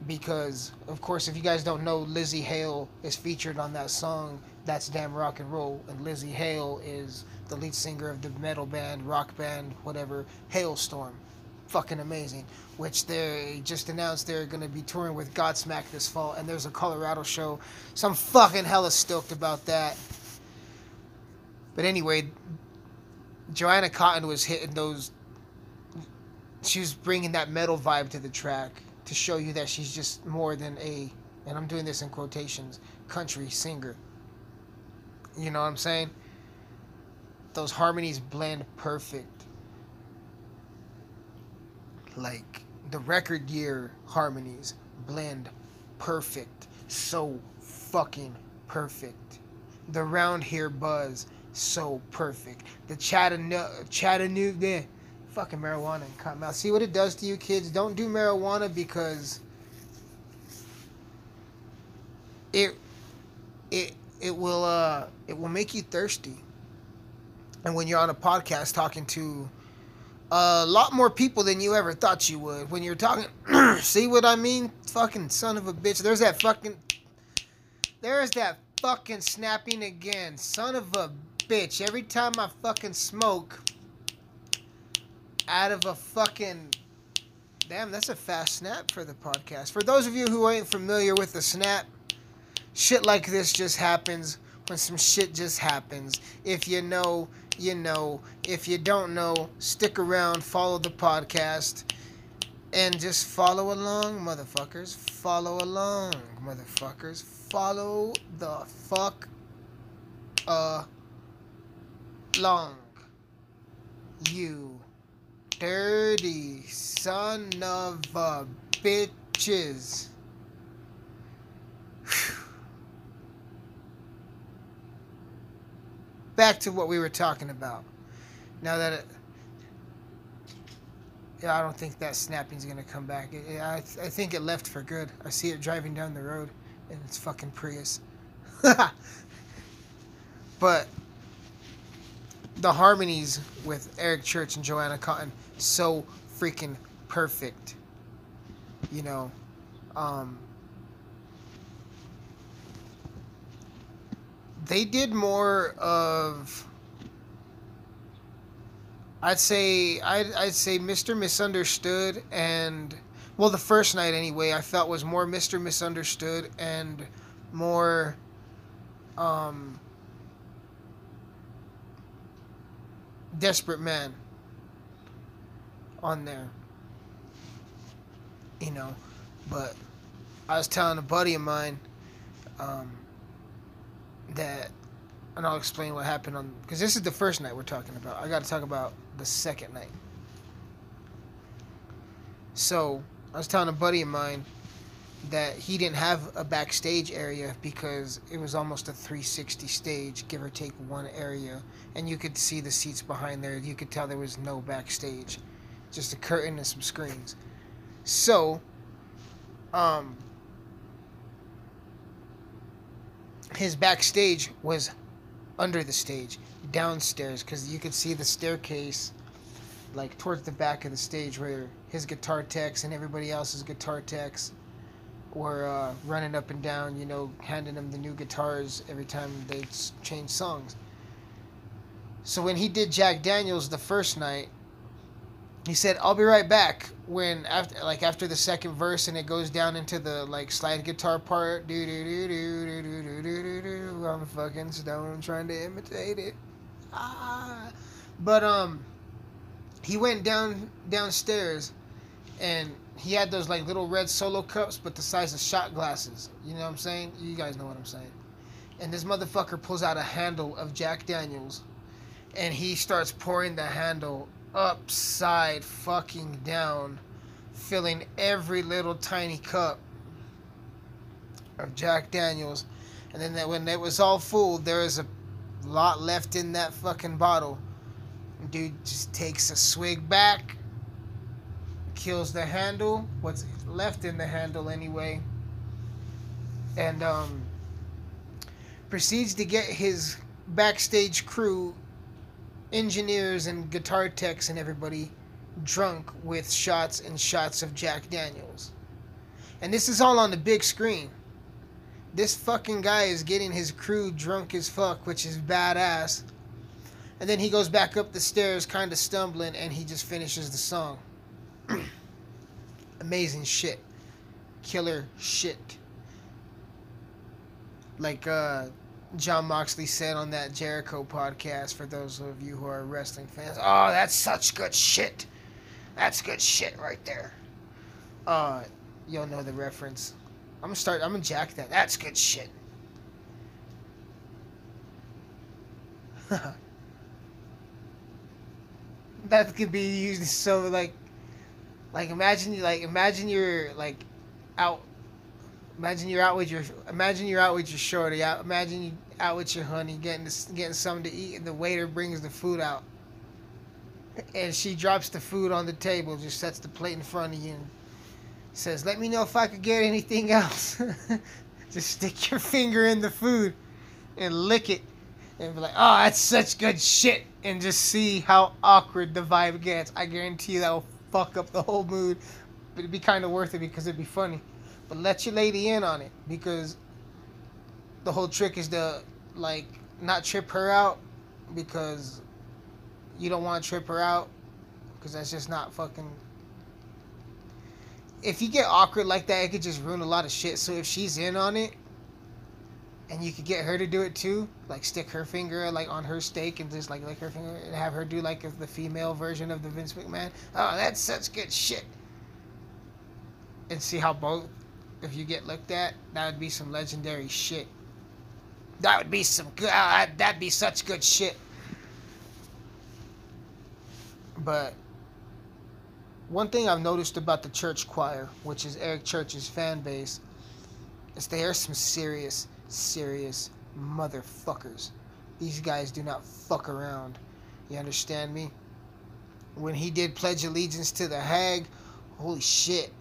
because of course, if you guys don't know, Lzzy Hale is featured on that song that's Damn Rock and Roll, and Lzzy Hale is the lead singer of the metal band, rock band, whatever, Halestorm. Fucking amazing. Which they just announced they're gonna be touring with Godsmack this fall, and there's a Colorado show. So I'm fucking hella stoked about that. But anyway, Joanna Cotton was hitting those. She was bringing that metal vibe to the track to show you that she's just more than a, and I'm doing this in quotations, country singer. You know what I'm saying? Those harmonies blend perfect. Like the record year harmonies blend perfect. So fucking perfect. The round here buzz so perfect. The Chattanooga, Chattanooga, fucking marijuana and cottonmouth. See what it does to you kids? Don't do marijuana because it it will uh it will make you thirsty. And when you're on a podcast talking to a lot more people than you ever thought you would, when you're talking, (clears throat) see what I mean? Fucking son of a bitch. There's that fucking, there's that fucking snapping again. Son of a bitch. Every time I fucking smoke out of a fucking, damn, that's a fast snap for the podcast. For those of you who ain't familiar with the snap, shit like this just happens when some shit just happens. If you know, you know. If you don't know, stick around, follow the podcast, and just follow along, motherfuckers. Follow along, motherfuckers. Follow the fuck uh long. You dirty son of a bitches. Back to what we were talking about. Now that it, yeah, I don't think that snapping's gonna come back. It, it, I, I think it left for good. I see it driving down the road, and it's fucking Prius. (laughs) but the harmonies with Eric Church and Joanna Cotton so freaking perfect. You know, um, they did more of I'd say I'd, I'd say Mr. Misunderstood and well the first night anyway I felt was more Mr. Misunderstood and more um Desperate Man on there. You know, but I was telling a buddy of mine um, that, and I'll explain what happened on because this is the first night we're talking about. I got to talk about the second night. So I was telling a buddy of mine that he didn't have a backstage area because it was almost a 360 stage, give or take one area, and you could see the seats behind there. You could tell there was no backstage, just a curtain and some screens. So, um, his backstage was under the stage, downstairs, because you could see the staircase, like towards the back of the stage where his guitar techs and everybody else's guitar techs were uh, running up and down, you know, handing him the new guitars every time they change songs. So when he did Jack Daniels the first night, he said, "I'll be right back." When after like after the second verse and it goes down into the like slide guitar part, do do do do do do do do do. I'm fucking stone trying to imitate it. Ah, but um, he went down downstairs, and he had those like little red solo cups, but the size of shot glasses. You know what I'm saying? You guys know what I'm saying. And this motherfucker pulls out a handle of Jack Daniels, and he starts pouring the handle upside fucking down, filling every little tiny cup of Jack Daniels. And then that when it was all full, there was a lot left in that fucking bottle. Dude just takes a swig back kills the handle, what's left in the handle anyway, and um, proceeds to get his backstage crew, engineers and guitar techs and everybody drunk with shots and shots of Jack Daniels. And this is all on the big screen. This fucking guy is getting his crew drunk as fuck, which is badass. And then he goes back up the stairs, kind of stumbling, and he just finishes the song. (clears throat) Amazing shit. Killer shit. Like uh, Jon Moxley said on that Jericho podcast, for those of you who are wrestling fans, oh, that's such good shit. That's good shit right there. Uh, you'll know the reference. I'm gonna start. I'm gonna jack that. That's good shit. (laughs) that could be used so like like imagine like imagine you're like out. Imagine you're out with your imagine you're out with your shorty. Out, imagine you out with your honey getting getting something to eat, and the waiter brings the food out, and she drops the food on the table, just sets the plate in front of you, and says, "Let me know if I could get anything else." (laughs) just stick your finger in the food and lick it, and be like, "Oh, that's such good shit," and just see how awkward the vibe gets. I guarantee you that will fuck up the whole mood, but it'd be kind of worth it because it'd be funny. But let your lady in on it because the whole trick is to like not trip her out because you don't want to trip her out because that's just not fucking. If you get awkward like that, it could just ruin a lot of shit. So if she's in on it, and you could get her to do it too, like stick her finger like on her steak and just like lick her finger and have her do like the female version of the Vince McMahon. Oh, that's such good shit. And see how both, if you get looked at, that would be some legendary shit. That would be some good. Uh, that'd be such good shit. But one thing I've noticed about the church choir, which is Eric Church's fan base, is they are some serious serious motherfuckers. These guys do not fuck around. You understand me? When he did Pledge Allegiance to the Hag, holy shit.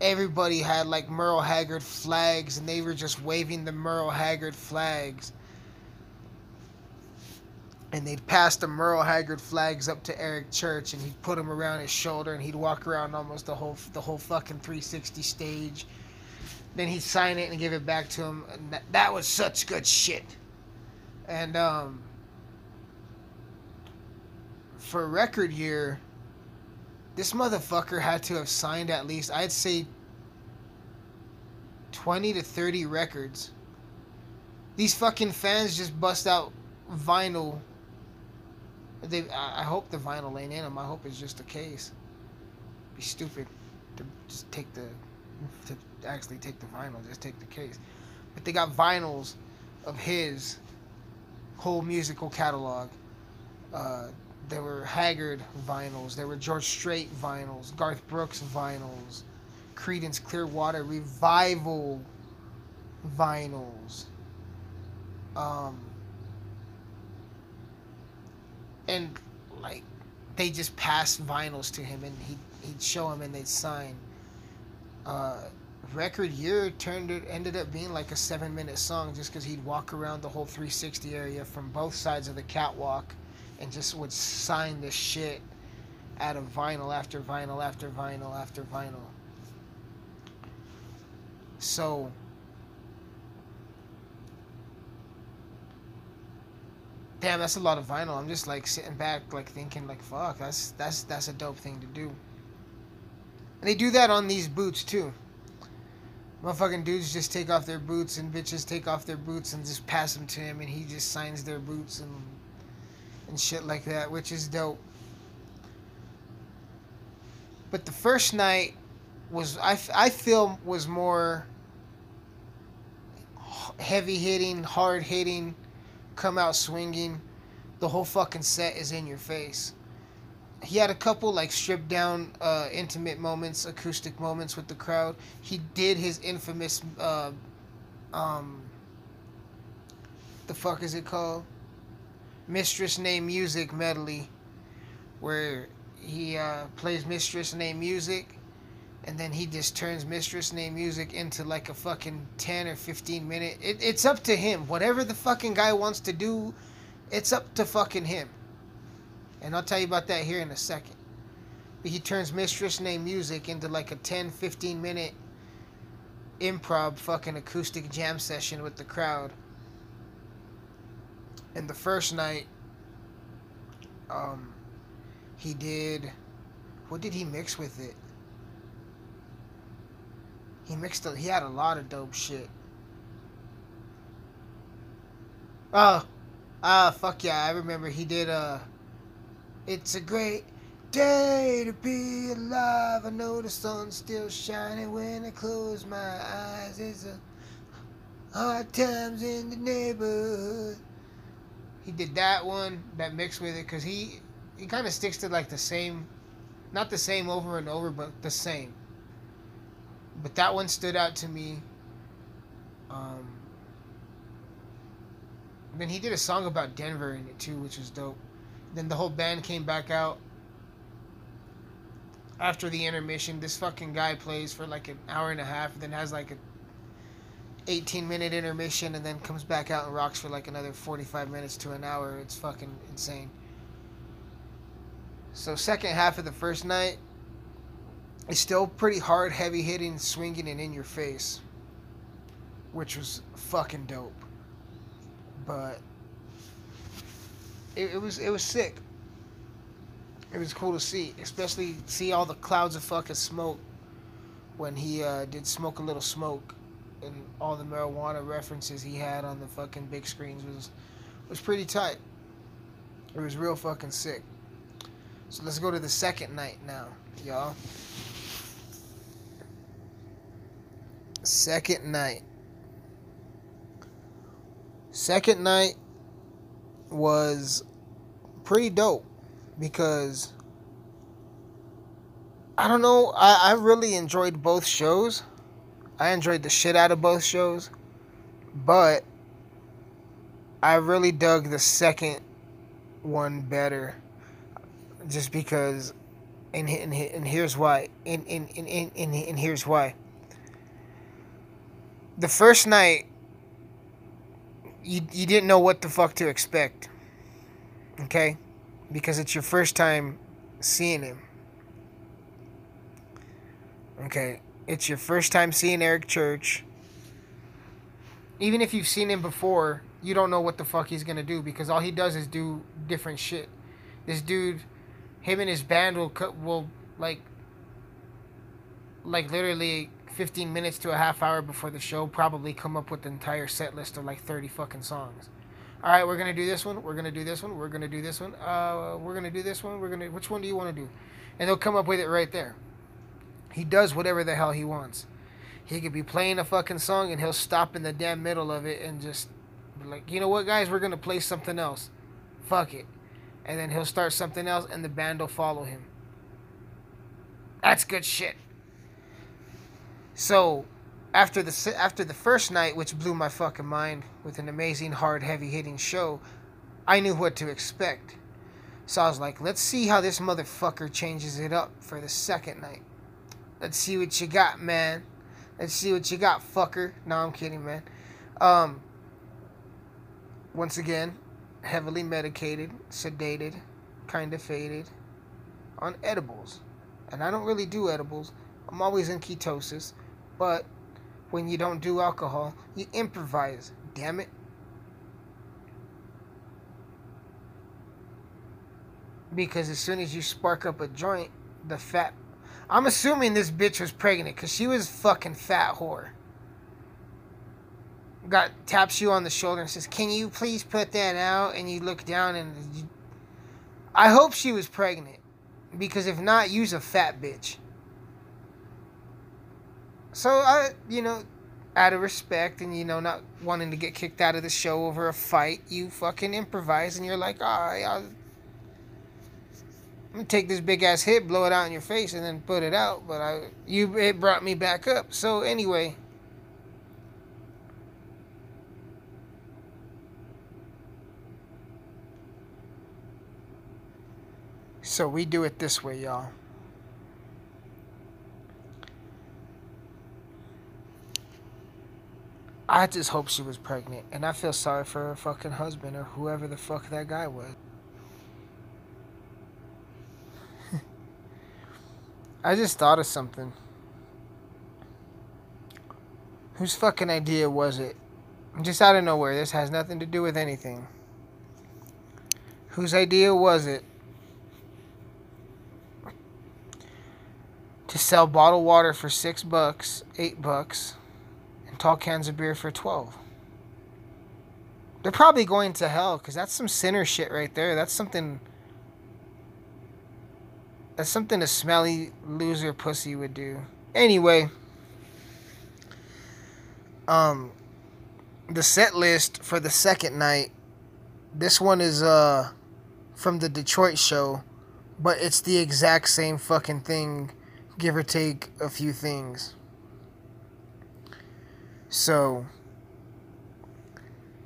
Everybody had like Merle Haggard flags and they were just waving the Merle Haggard flags. And they'd pass the Merle Haggard flags up to Eric Church and he'd put them around his shoulder and he'd walk around almost the whole the whole fucking 360 stage Then he'd sign it and give it back to him. And that, that was such good shit. And um, for record year, this motherfucker had to have signed at least, I'd say, 20 to 30 records. These fucking fans just bust out vinyl. They, I hope the vinyl ain't in them. I hope it's just a case. Be stupid to just take the, to actually take the vinyl. Just take the case. But they got vinyls of his whole musical catalog. Uh, there were Haggard vinyls. There were George Strait vinyls. Garth Brooks vinyls. Creedence Clearwater Revival vinyls. Um, and like they just passed vinyls to him and he he'd show him and they'd sign. Uh, record year turned it ended up being like a seven minute song just because he'd walk around the whole 360 area from both sides of the catwalk and just would sign the shit out of vinyl after vinyl after vinyl after vinyl. So damn, that's a lot of vinyl. I'm just like sitting back, like thinking, like, fuck, that's that's that's a dope thing to do. And they do that on these boots too. Motherfucking dudes just take off their boots and bitches take off their boots and just pass them to him, and he just signs their boots and and shit like that, which is dope. But the first night was I, I feel was more heavy hitting, hard hitting come out swinging. The whole fucking set is in your face. He had a couple like stripped down, uh, intimate moments, acoustic moments with the crowd. He did his infamous, uh, um, the fuck is it called? Mistress Named Music medley, where he uh, plays Mistress Named Music and then he just turns Mistress Named Music into like a fucking 10 or 15 minute. It, it's up to him. Whatever the fucking guy wants to do, it's up to fucking him. And I'll tell you about that here in a second. But he turns Mistress Named Music into like a 10, 15 minute improv fucking acoustic jam session with the crowd. And the first night, um, he did. What did he mix with it? He mixed a, he had a lot of dope shit. Oh, ah, fuck yeah! I remember he did. Uh, it's a great day to be alive. I know the sun's still shining when I close my eyes. It's a hard times in the neighborhood. He did that one, that mixed with it, cause he he kind of sticks to like the same, not the same over and over, but the same but that one stood out to me. Um, then he did a song about Denver in it too, which was dope. Then the whole band came back out after the intermission. This fucking guy plays for like an hour and a half, then has like a 18 minute intermission, and then comes back out and rocks for like another 45 minutes to an hour. It's fucking insane. So second half of the first night, it's still pretty hard, heavy hitting, swinging, and in your face, which was fucking dope. But it, it was it was sick. It was cool to see, especially see all the clouds of fucking smoke when he uh, did smoke a little smoke, and all the marijuana references he had on the fucking big screens was was pretty tight. It was real fucking sick. So let's go to the second night now, y'all. Second night. Second night was pretty dope because I don't know, I, I really enjoyed both shows. I enjoyed the shit out of both shows. But I really dug the second one better. Just because and, and, and here's why. And, and, and, and, and here's why the first night you you didn't know what the fuck to expect. Okay? Because it's your first time seeing him. Okay. It's your first time seeing Eric Church. Even if you've seen him before, you don't know what the fuck he's gonna do because all he does is do different shit. This dude, him and his band will cut will like like literally 15 minutes to a half hour before the show probably come up with the entire set list of like 30 fucking songs. All right, we're gonna do this one. We're gonna do this one. We're gonna do this one. Uh, we're gonna do this one. We're gonna. Which one do you want to do? And they'll come up with it right there. He does whatever the hell he wants. He could be playing a fucking song and he'll stop in the damn middle of it and just like, you know what, guys, we're gonna play something else. Fuck it. And then he'll start something else and the band will follow him. That's good shit. So, after the after the first night, which blew my fucking mind with an amazing, hard, heavy hitting show, I knew what to expect. So I was like, let's see how this motherfucker changes it up for the second night. Let's see what you got, man. Let's see what you got, fucker. No, I'm kidding, man. Um, once again, heavily medicated, sedated, kind of faded, on edibles. And I don't really do edibles. I'm always in ketosis. But when you don't do alcohol, you improvise. Damn it. Because as soon as you spark up a joint, the fat. I'm assuming this bitch was pregnant because she was fucking fat whore. Got taps you on the shoulder and says, "Can you please put that out?" And you look down and you, I hope she was pregnant because if not, use a fat bitch. So I, you know, out of respect and you know not wanting to get kicked out of the show over a fight, you fucking improvise and you're like, all right, I'll, Take this big ass hit, blow it out in your face, and then put it out. But I, you, it brought me back up. So anyway. So we do it this way, y'all. I just hope she was pregnant, and I feel sorry for her fucking husband or whoever the fuck that guy was. I just thought of something. Whose fucking idea was it? Just out of nowhere. This has nothing to do with anything. Whose idea was it to sell bottled water for six bucks, eight bucks? And tall cans of beer for 12. They're probably going to hell because that's some sinner shit right there. That's something. That's something a smelly loser pussy would do. Anyway, um, the set list for the second night. This one is uh from the Detroit show, but it's the exact same fucking thing, give or take a few things. So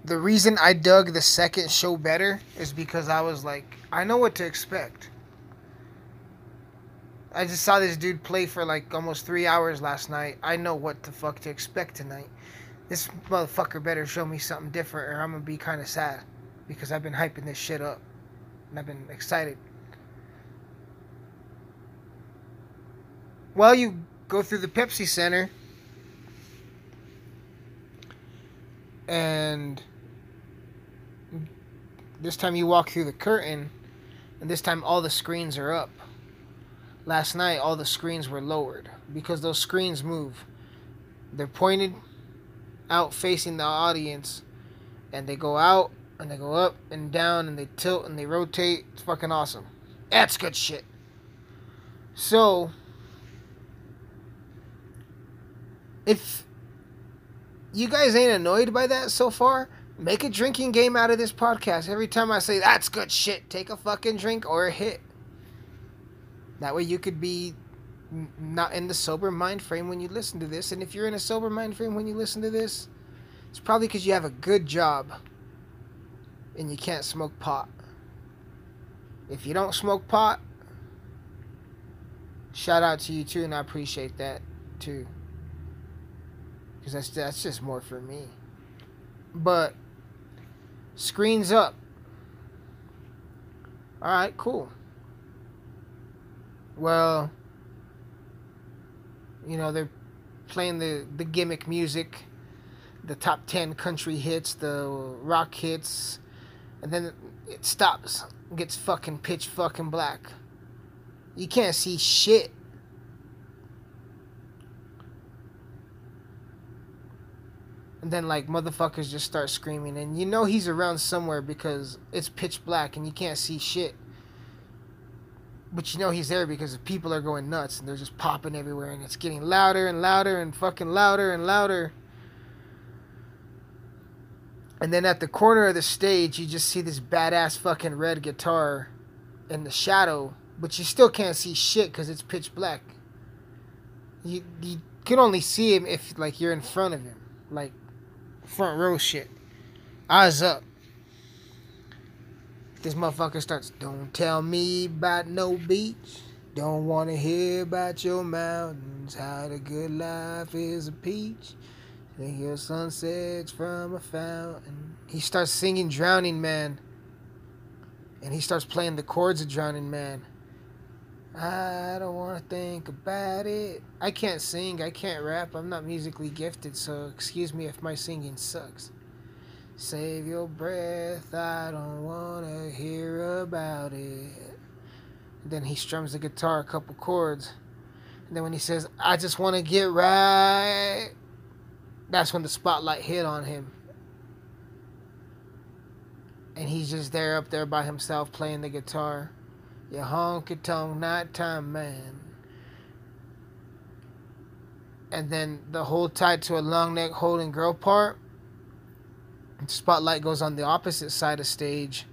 the reason I dug the second show better is because I was like, I know what to expect. I just saw this dude play for like almost three hours last night. I know what the fuck to expect tonight. This motherfucker better show me something different or I'm gonna be kind of sad because I've been hyping this shit up and I've been excited. Well, you go through the Pepsi Center and this time you walk through the curtain and this time all the screens are up last night all the screens were lowered because those screens move they're pointed out facing the audience and they go out and they go up and down and they tilt and they rotate it's fucking awesome that's good shit so if you guys ain't annoyed by that so far? Make a drinking game out of this podcast. Every time I say that's good shit, take a fucking drink or a hit. That way you could be not in the sober mind frame when you listen to this. And if you're in a sober mind frame when you listen to this, it's probably because you have a good job and you can't smoke pot. If you don't smoke pot, shout out to you too, and I appreciate that too because that's that's just more for me. But screens up. All right, cool. Well, you know they're playing the the gimmick music, the top ten country hits, the rock hits, and then it stops, gets fucking pitch fucking black. You can't see shit. And then like motherfuckers just start screaming and you know he's around somewhere because it's pitch black and you can't see shit. But you know he's there because the people are going nuts and they're just popping everywhere and it's getting louder and louder and fucking louder and louder. And then at the corner of the stage, you just see this badass fucking red guitar in the shadow, but you still can't see shit because it's pitch black. You you can only see him if like you're in front of him, like front row shit, eyes up. This motherfucker starts. Don't tell me about no beach. Don't wanna hear about your mountains. How the good life is a peach. Think your sunsets from a fountain. He starts singing Drowning Man. And he starts playing the chords of Drowning Man. I don't want to think about it. I can't sing. I can't rap. I'm not musically gifted, so excuse me if my singing sucks. Save your breath. I don't want to hear about it. Then he strums the guitar a couple chords. And then when he says, I just want to get right, that's when the spotlight hit on him. And he's just there up there by himself playing the guitar. You honky tonk nighttime man. And then the whole tied to a long neck holding girl part. Spotlight goes on the opposite side of stage.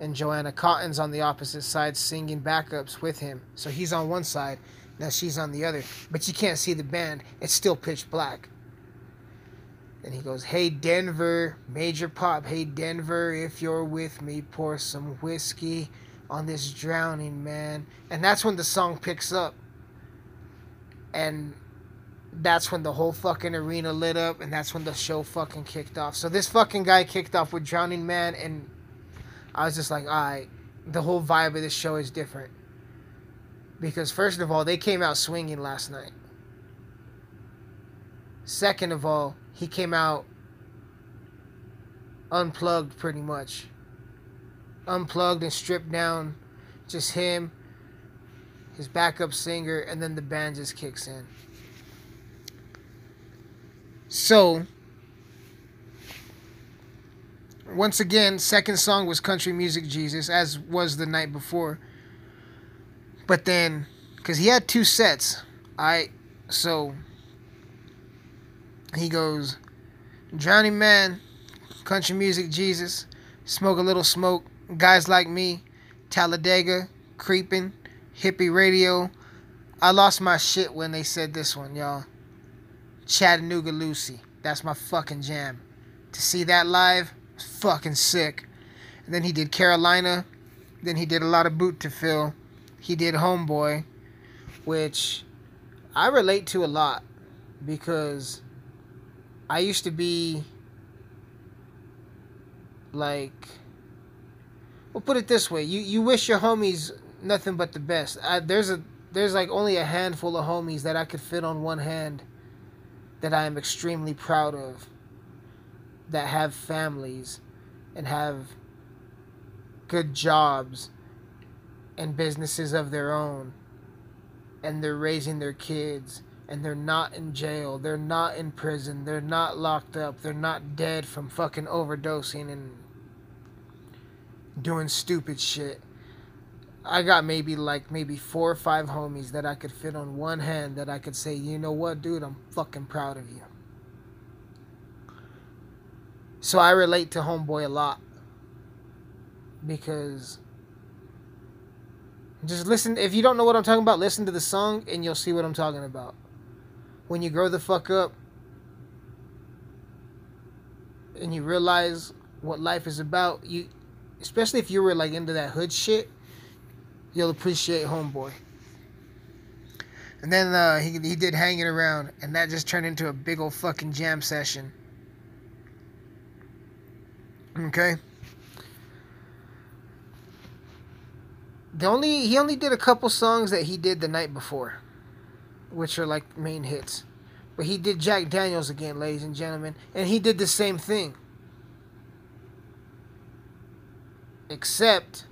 And Joanna Cotten's on the opposite side singing backups with him. So he's on one side, now she's on the other. But you can't see the band. It's still pitch black. Then he goes, Hey Denver, Major Pop, hey Denver, if you're with me, pour some whiskey on this drowning man. And that's when the song picks up. And that's when the whole fucking arena lit up and that's when the show fucking kicked off. So this fucking guy kicked off with Drowning Man and I was just like, alright, the whole vibe of this show is different. Because first of all, they came out swinging last night. Second of all, he came out unplugged pretty much. Unplugged and stripped down. Just him, his backup singer, and then the band just kicks in. So, once again, second song was Country Music Jesus, as was the night before. But then, because he had two sets, I so he goes, Drowning Man, Country Music Jesus, Smoke a Little Smoke, Guys Like Me, Talladega, Creeping, Hippie Radio. I lost my shit when they said this one, y'all. Chattanooga Lucy. That's my fucking jam. To see that live, fucking sick. And then he did Carolina. Then he did a lot of boot to fill. He did Homeboy, which I relate to a lot because I used to be like well put it this way you you wish your homies nothing but the best I, there's a there's like only a handful of homies that I could fit on one hand that I am extremely proud of that have families and have good jobs and businesses of their own and they're raising their kids and they're not in jail they're not in prison they're not locked up they're not dead from fucking overdosing and doing stupid shit I got maybe like maybe four or five homies that I could fit on one hand that I could say, you know what, dude, I'm fucking proud of you. So I relate to Homeboy a lot because just listen. If you don't know what I'm talking about, listen to the song and you'll see what I'm talking about. When you grow the fuck up and you realize what life is about, you, especially if you were like into that hood shit you'll appreciate Homeboy. And then uh, he he did hanging around, and that just turned into a big old fucking jam session. Okay. The only he only did a couple songs that he did the night before, which are like main hits. But he did Jack Daniels again, ladies and gentlemen. And he did the same thing. Except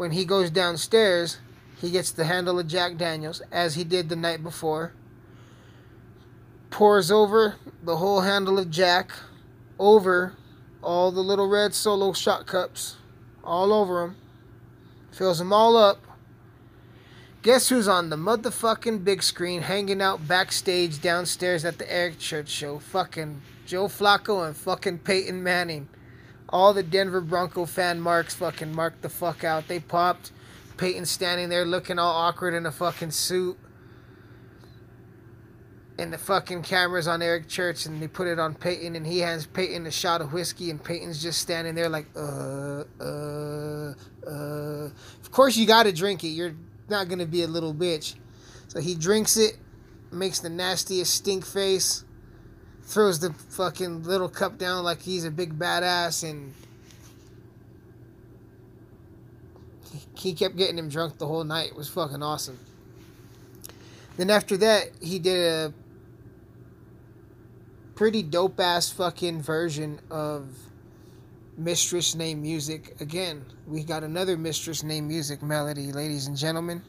when he goes downstairs, he gets the handle of Jack Daniels, as he did the night before. Pours over the whole handle of Jack over all the little red solo shot cups, all over them. Fills them all up Guess who's on the motherfucking big screen hanging out backstage downstairs at the Eric Church show? Fucking Joe Flacco and fucking Peyton Manning. All the Denver Bronco fan marks fucking marked the fuck out. They popped. Peyton standing there looking all awkward in a fucking suit. And the fucking camera's on Eric Church and they put it on Peyton and he hands Peyton a shot of whiskey and Peyton's just standing there like, uh, uh, uh. Of course you gotta drink it. You're not gonna be a little bitch. So he drinks it, makes the nastiest stink face, throws the fucking little cup down like he's a big badass, and he kept getting him drunk the whole night. It was fucking awesome. Then after that, he did a pretty dope ass fucking version of Mistress Named Music. Again, we got another Mistress Named Music melody, ladies and gentlemen.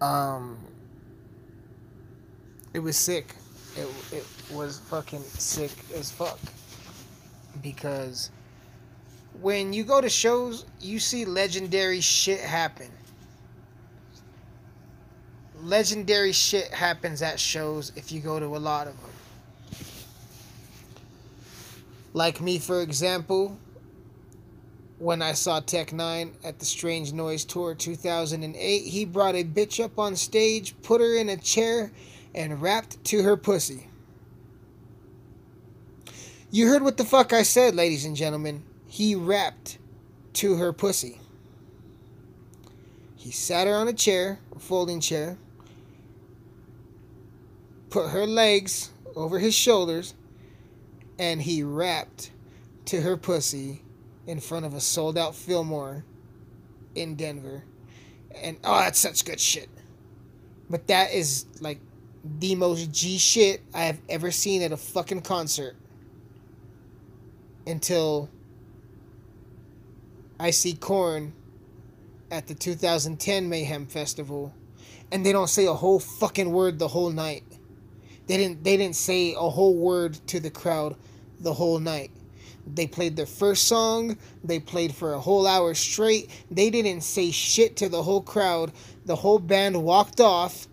Um, it was sick. It, it was fucking sick as fuck. Because when you go to shows, you see legendary shit happen. Legendary shit happens at shows if you go to a lot of them. Like me, for example, when I saw Tech N9ne at the Strange Noise Tour 2008, he brought a bitch up on stage, put her in a chair, and rapped to her pussy. You heard what the fuck I said, ladies and gentlemen. He rapped to her pussy. He sat her on a chair, a folding chair, put her legs over his shoulders, and he rapped to her pussy in front of a sold out Fillmore in Denver. And oh, that's such good shit. But that is like the most G shit I have ever seen at a fucking concert. Until I see Korn at the 2010 Mayhem Festival and they don't say a whole fucking word the whole night. They didn't they didn't say a whole word to the crowd the whole night. They played their first song, they played for a whole hour straight. They didn't say shit to the whole crowd. The whole band walked off,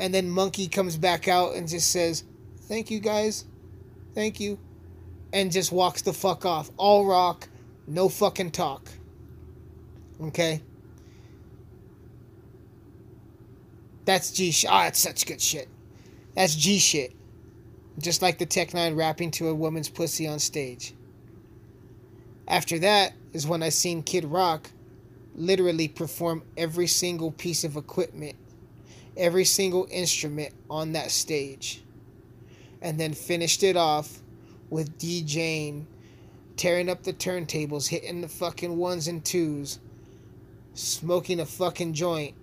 and then Munky comes back out and just says, Thank you guys. Thank you. And just walks the fuck off. All rock, no fucking talk. Okay? That's G shit. Ah, it's such good shit. That's G shit. Just like the Tech N9ne rapping to a woman's pussy on stage. After that is when I seen Kid Rock literally perform every single piece of equipment, every single instrument on that stage. And then finished it off with DJing, tearing up the turntables, hitting the fucking ones and twos, smoking a fucking joint,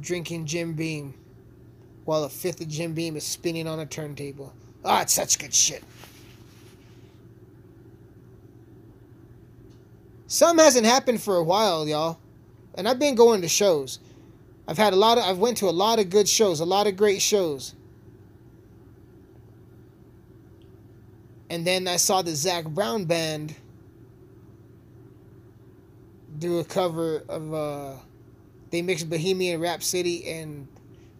drinking Jim Beam while a fifth of Jim Beam is spinning on a turntable. Ah, it's such good shit. Some hasn't happened for a while, y'all. And I've been going to shows. I've had a lot of I've went to a lot of good shows, a lot of great shows. And then I saw the Zac Brown band do a cover of uh they mixed Bohemian Rhapsody and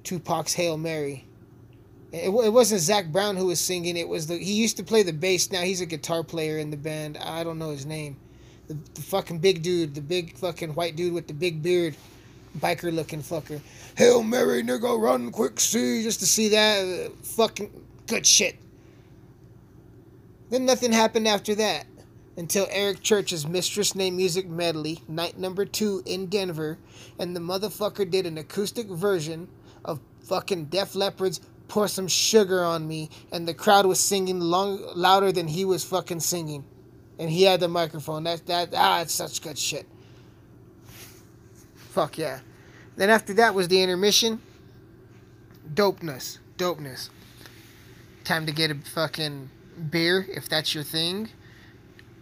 Tupac's Hail Mary. It, it wasn't Zac Brown who was singing. It was the he used to play the bass. Now he's a guitar player in the band. I don't know his name. The, the fucking big dude, the big fucking white dude with the big beard, biker looking fucker. Hail Mary, nigga, run quick, see, just to see that uh, fucking good shit. Then nothing happened after that until Eric Church's Mistress Named Music Medley, night number two in Denver, and the motherfucker did an acoustic version of fucking Def Leppard's Pour Some Sugar on Me, and the crowd was singing long, louder than he was fucking singing. And he had the microphone. That, that, ah, it's such good shit. Fuck yeah. Then after that was the intermission. Dopeness. Dopeness. Time to get a fucking beer if that's your thing.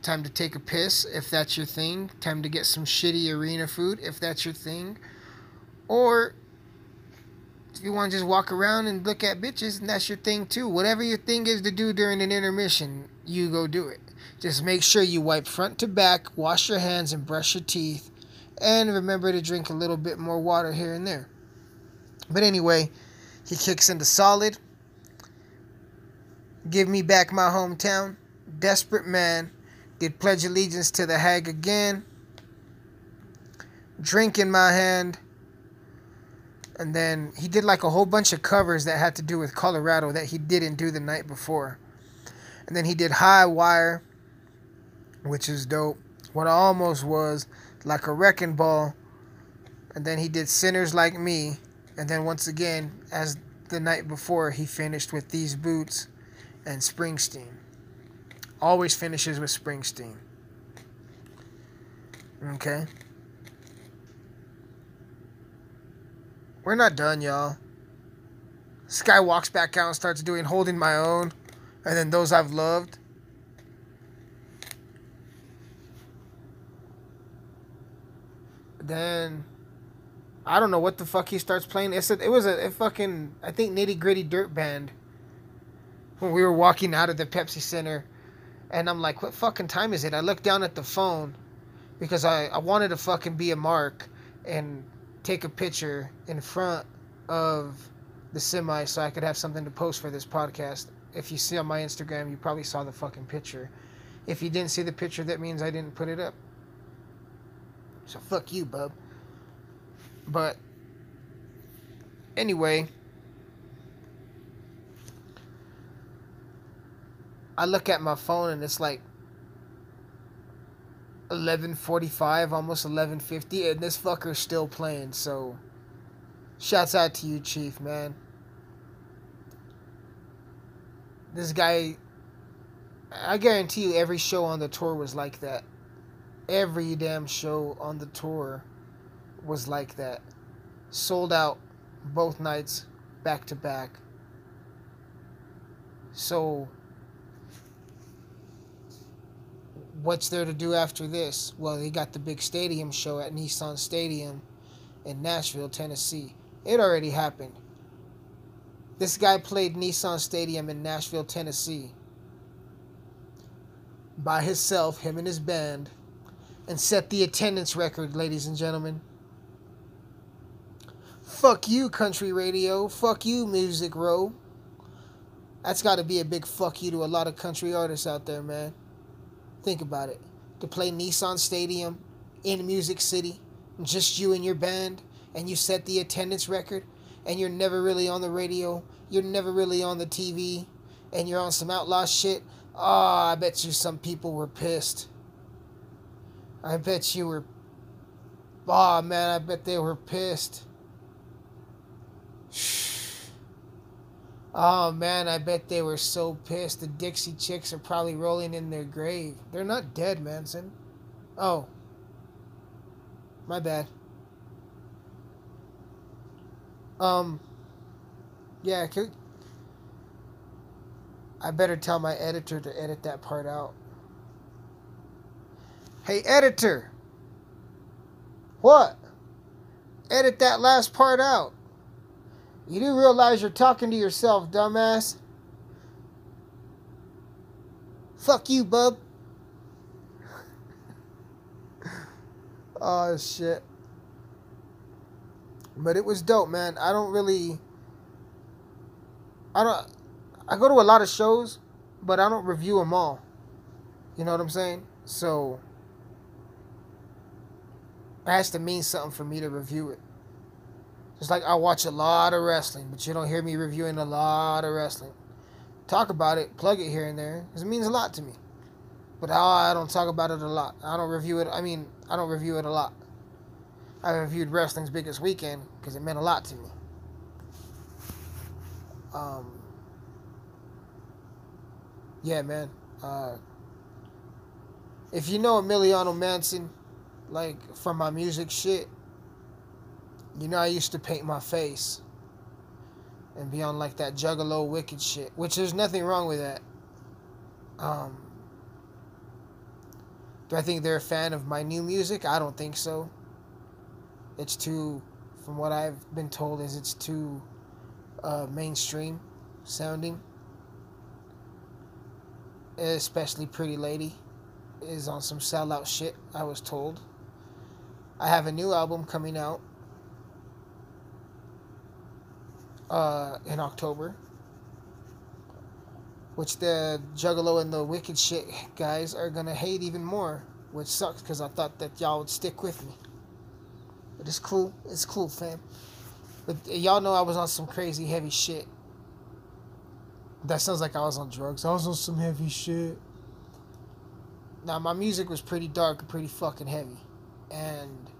Time to take a piss if that's your thing. Time to get some shitty arena food if that's your thing. Or if you want to just walk around and look at bitches, and that's your thing too. Whatever your thing is to do during an intermission, you go do it. Just make sure you wipe front to back, wash your hands, and brush your teeth. And remember to drink a little bit more water here and there. But anyway, he kicks into solid. Give me back my hometown. Desperate man. Did pledge allegiance to the hag again. Drink in my hand. And then he did like a whole bunch of covers that had to do with Colorado that he didn't do the night before. And then he did High Wire, which is dope. What I almost was like a wrecking ball. And then he did Sinners Like Me. And then once again, as the night before, he finished with These Boots and Springsteen. Always finishes with Springsteen. Okay. We're not done, y'all. Sky walks back out and starts doing Holding My Own. And then Those I've Loved. Then I don't know what the fuck he starts playing. It's a, it was a, a fucking I think nitty gritty dirt band. When we were walking out of the Pepsi Center, and I'm like, what fucking time is it? I look down at the phone because I, I wanted to fucking be a mark and take a picture in front of the semi so I could have something to post for this podcast. If you see on my Instagram, you probably saw the fucking picture. If you didn't see the picture, that means I didn't put it up. So fuck you, bub. But anyway, I look at my phone and it's like 11:45, almost 11:50, and this fucker's still playing. So, shouts out to you, Chief, man. This guy, I guarantee you, every show on the tour was like that. Every damn show on the tour was like that. Sold out both nights, back to back. So, what's there to do after this? Well, they got the big stadium show at Nissan Stadium in Nashville, Tennessee. It already happened. This guy played Nissan Stadium in Nashville, Tennessee by himself, him and his band, and set the attendance record, ladies and gentlemen. Fuck you, country radio. Fuck you, Music Row. That's got to be a big fuck you to a lot of country artists out there, man. Think about it. To play Nissan Stadium in Music City, just you and your band, and you set the attendance record, and you're never really on the radio, you're never really on the TV, and you're on some outlaw shit. Oh, I bet you some people were pissed. I bet you were. Oh, man, I bet they were pissed. (sighs) Oh man, I bet they were so pissed. The Dixie Chicks are probably rolling in their grave. They're not dead, Mansyn. Oh. My bad. Um. Yeah, I better tell my editor to edit that part out. Hey, editor! What? Edit that last part out. You do realize you're talking to yourself, dumbass. Fuck you, bub. (laughs) oh, shit. But it was dope, man. I don't really. I don't. I go to a lot of shows, but I don't review them all. You know what I'm saying? So. It has to mean something for me to review it. Just like I watch a lot of wrestling, but you don't hear me reviewing a lot of wrestling. Talk about it, plug it here and there, because it means a lot to me. But I don't talk about it a lot. I don't review it. I mean, I don't review it a lot. I reviewed wrestling's biggest weekend because it meant a lot to me. Um, yeah, man. Uh, if you know Emiliano Mansyn, like from my music shit, You know, I used to paint my face and be on like that juggalo wicked shit, which there's nothing wrong with that. Um, do I think they're a fan of my new music? I don't think so. It's too, from what I've been told, is it's too uh, mainstream sounding. Especially Pretty Lady is on some sellout shit, I was told. I have a new album coming out uh, in October, which the Juggalo and the Wicked shit guys are gonna hate even more, which sucks because I thought that y'all would stick with me. But it's cool. It's cool, fam. But y'all know I was on some crazy heavy shit. That sounds like I was on drugs. I was on some heavy shit. Now my music was pretty dark and pretty fucking heavy, and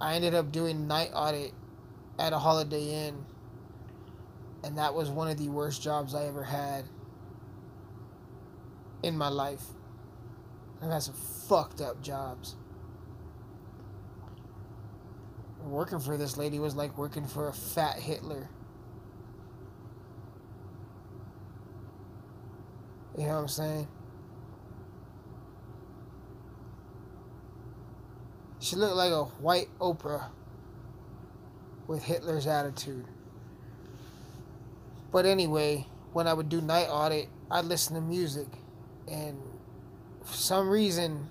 I ended up doing night audit at a Holiday Inn, and that was one of the worst jobs I ever had in my life. I've had some fucked up jobs. Working for this lady was like working for a fat Hitler. You know what I'm saying? She looked like a white Oprah with Hitler's attitude. But anyway, when I would do night audit, I'd listen to music. And for some reason,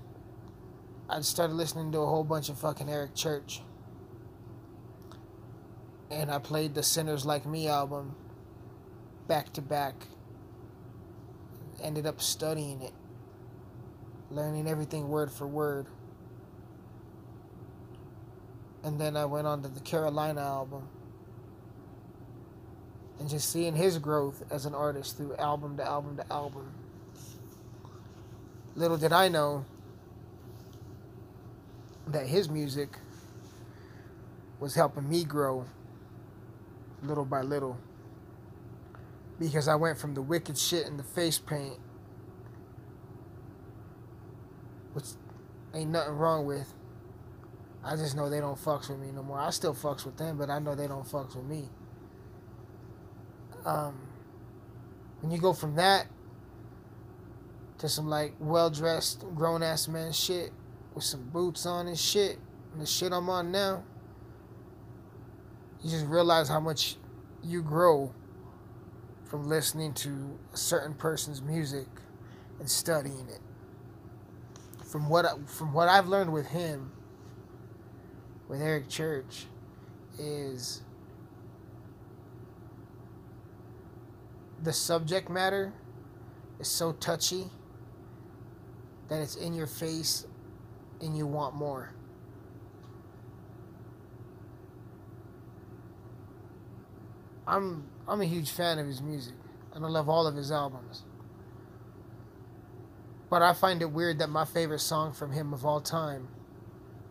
I'd started listening to a whole bunch of fucking Eric Church. And I played the Sinners Like Me album back to back. Ended up studying it, learning everything word for word and then I went on to the Carolina album. And just seeing his growth as an artist through album to album to album. Little did I know that his music was helping me grow little by little. Because I went from the wicked shit in the face paint, which ain't nothing wrong with, I just know they don't fucks with me no more. I still fucks with them, but I know they don't fucks with me. Um, when you go from that to some like well dressed grown ass man shit with some boots on and shit, and the shit I'm on now, you just realize how much you grow from listening to a certain person's music and studying it. From what I, from what I've learned with him with Eric Church is the subject matter is so touchy that it's in your face and you want more. I'm I'm a huge fan of his music and I love all of his albums. But I find it weird that my favorite song from him of all time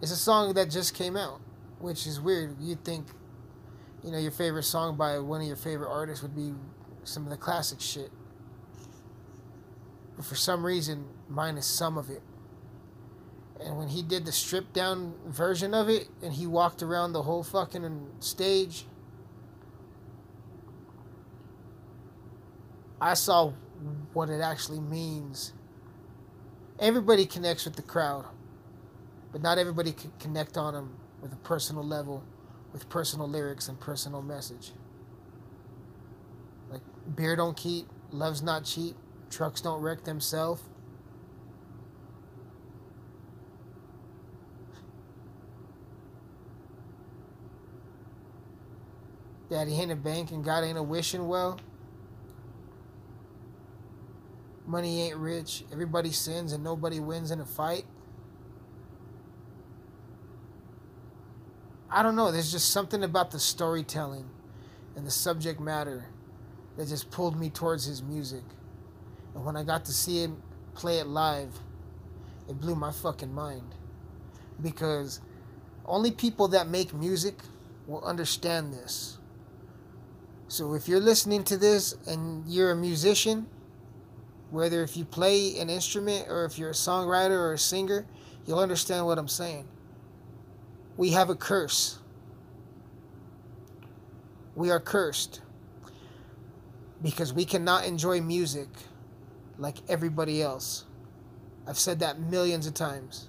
it's a song that just came out, which is weird. You'd think, you know, your favorite song by one of your favorite artists would be some of the classic shit. But for some reason, mine is some of it. And when he did the stripped down version of it and he walked around the whole fucking stage, I saw what it actually means. Everybody connects with the crowd but not everybody can connect on them with a personal level, with personal lyrics and personal message. Like beer don't keep, love's not cheap, trucks don't wreck themselves. Daddy ain't a bank and God ain't a wishing well. Money ain't rich. Everybody sins and nobody wins in a fight. I don't know. There's just something about the storytelling and the subject matter that just pulled me towards his music. And when I got to see him play it live, it blew my fucking mind. Because only people that make music will understand this. So if you're listening to this and you're a musician, whether if you play an instrument or if you're a songwriter or a singer, you'll understand what I'm saying we have a curse We are cursed because we cannot enjoy music like everybody else. I've said that millions of times.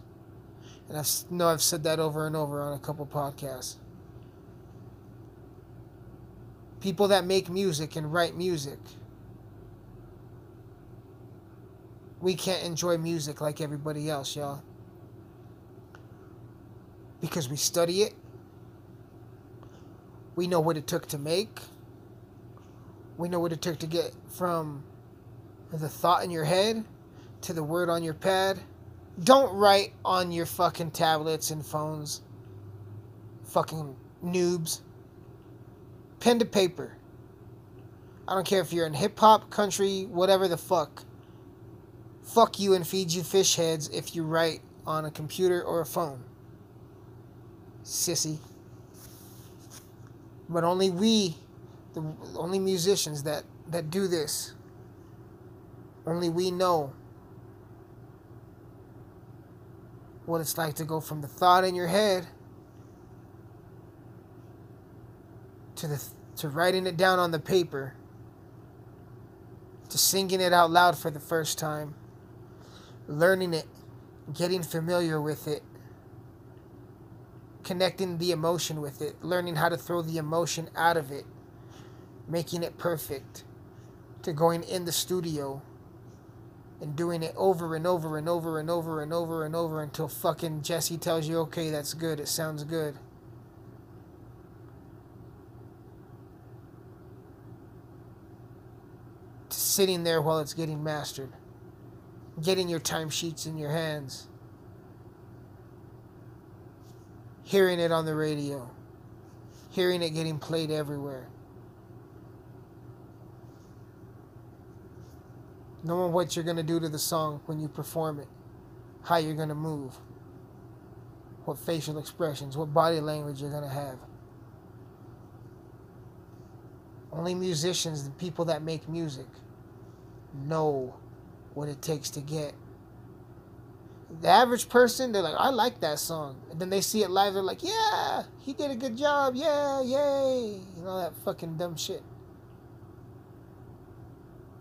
And I know I've said that over and over on a couple podcasts. People that make music and write music. We can't enjoy music like everybody else, y'all. Because we study it. We know what it took to make. We know what it took to get from the thought in your head to the word on your pad. Don't write on your fucking tablets and phones. Fucking noobs. Pen to paper. I don't care if you're in hip hop, country, whatever the fuck. Fuck you and feed you fish heads if you write on a computer or a phone. Sissy. But only we, the only musicians that, that do this, only we know what it's like to go from the thought in your head to the to writing it down on the paper to singing it out loud for the first time learning it getting familiar with it connecting the emotion with it learning how to throw the emotion out of it making it perfect to going in the studio and doing it over and over and over and over and over and over until fucking Jesse tells you, okay, that's good, it sounds good. To sitting there while it's getting mastered, getting your timesheets in your hands, hearing it on the radio, hearing it getting played everywhere. knowing what you're going to do to the song when you perform it, how you're going to move, what facial expressions, what body language you're going to have. Only musicians, the people that make music, know what it takes to get. The average person, they're like, I like that song. And then they see it live, they're like, yeah, he did a good job. Yeah, yay. And all that fucking dumb shit.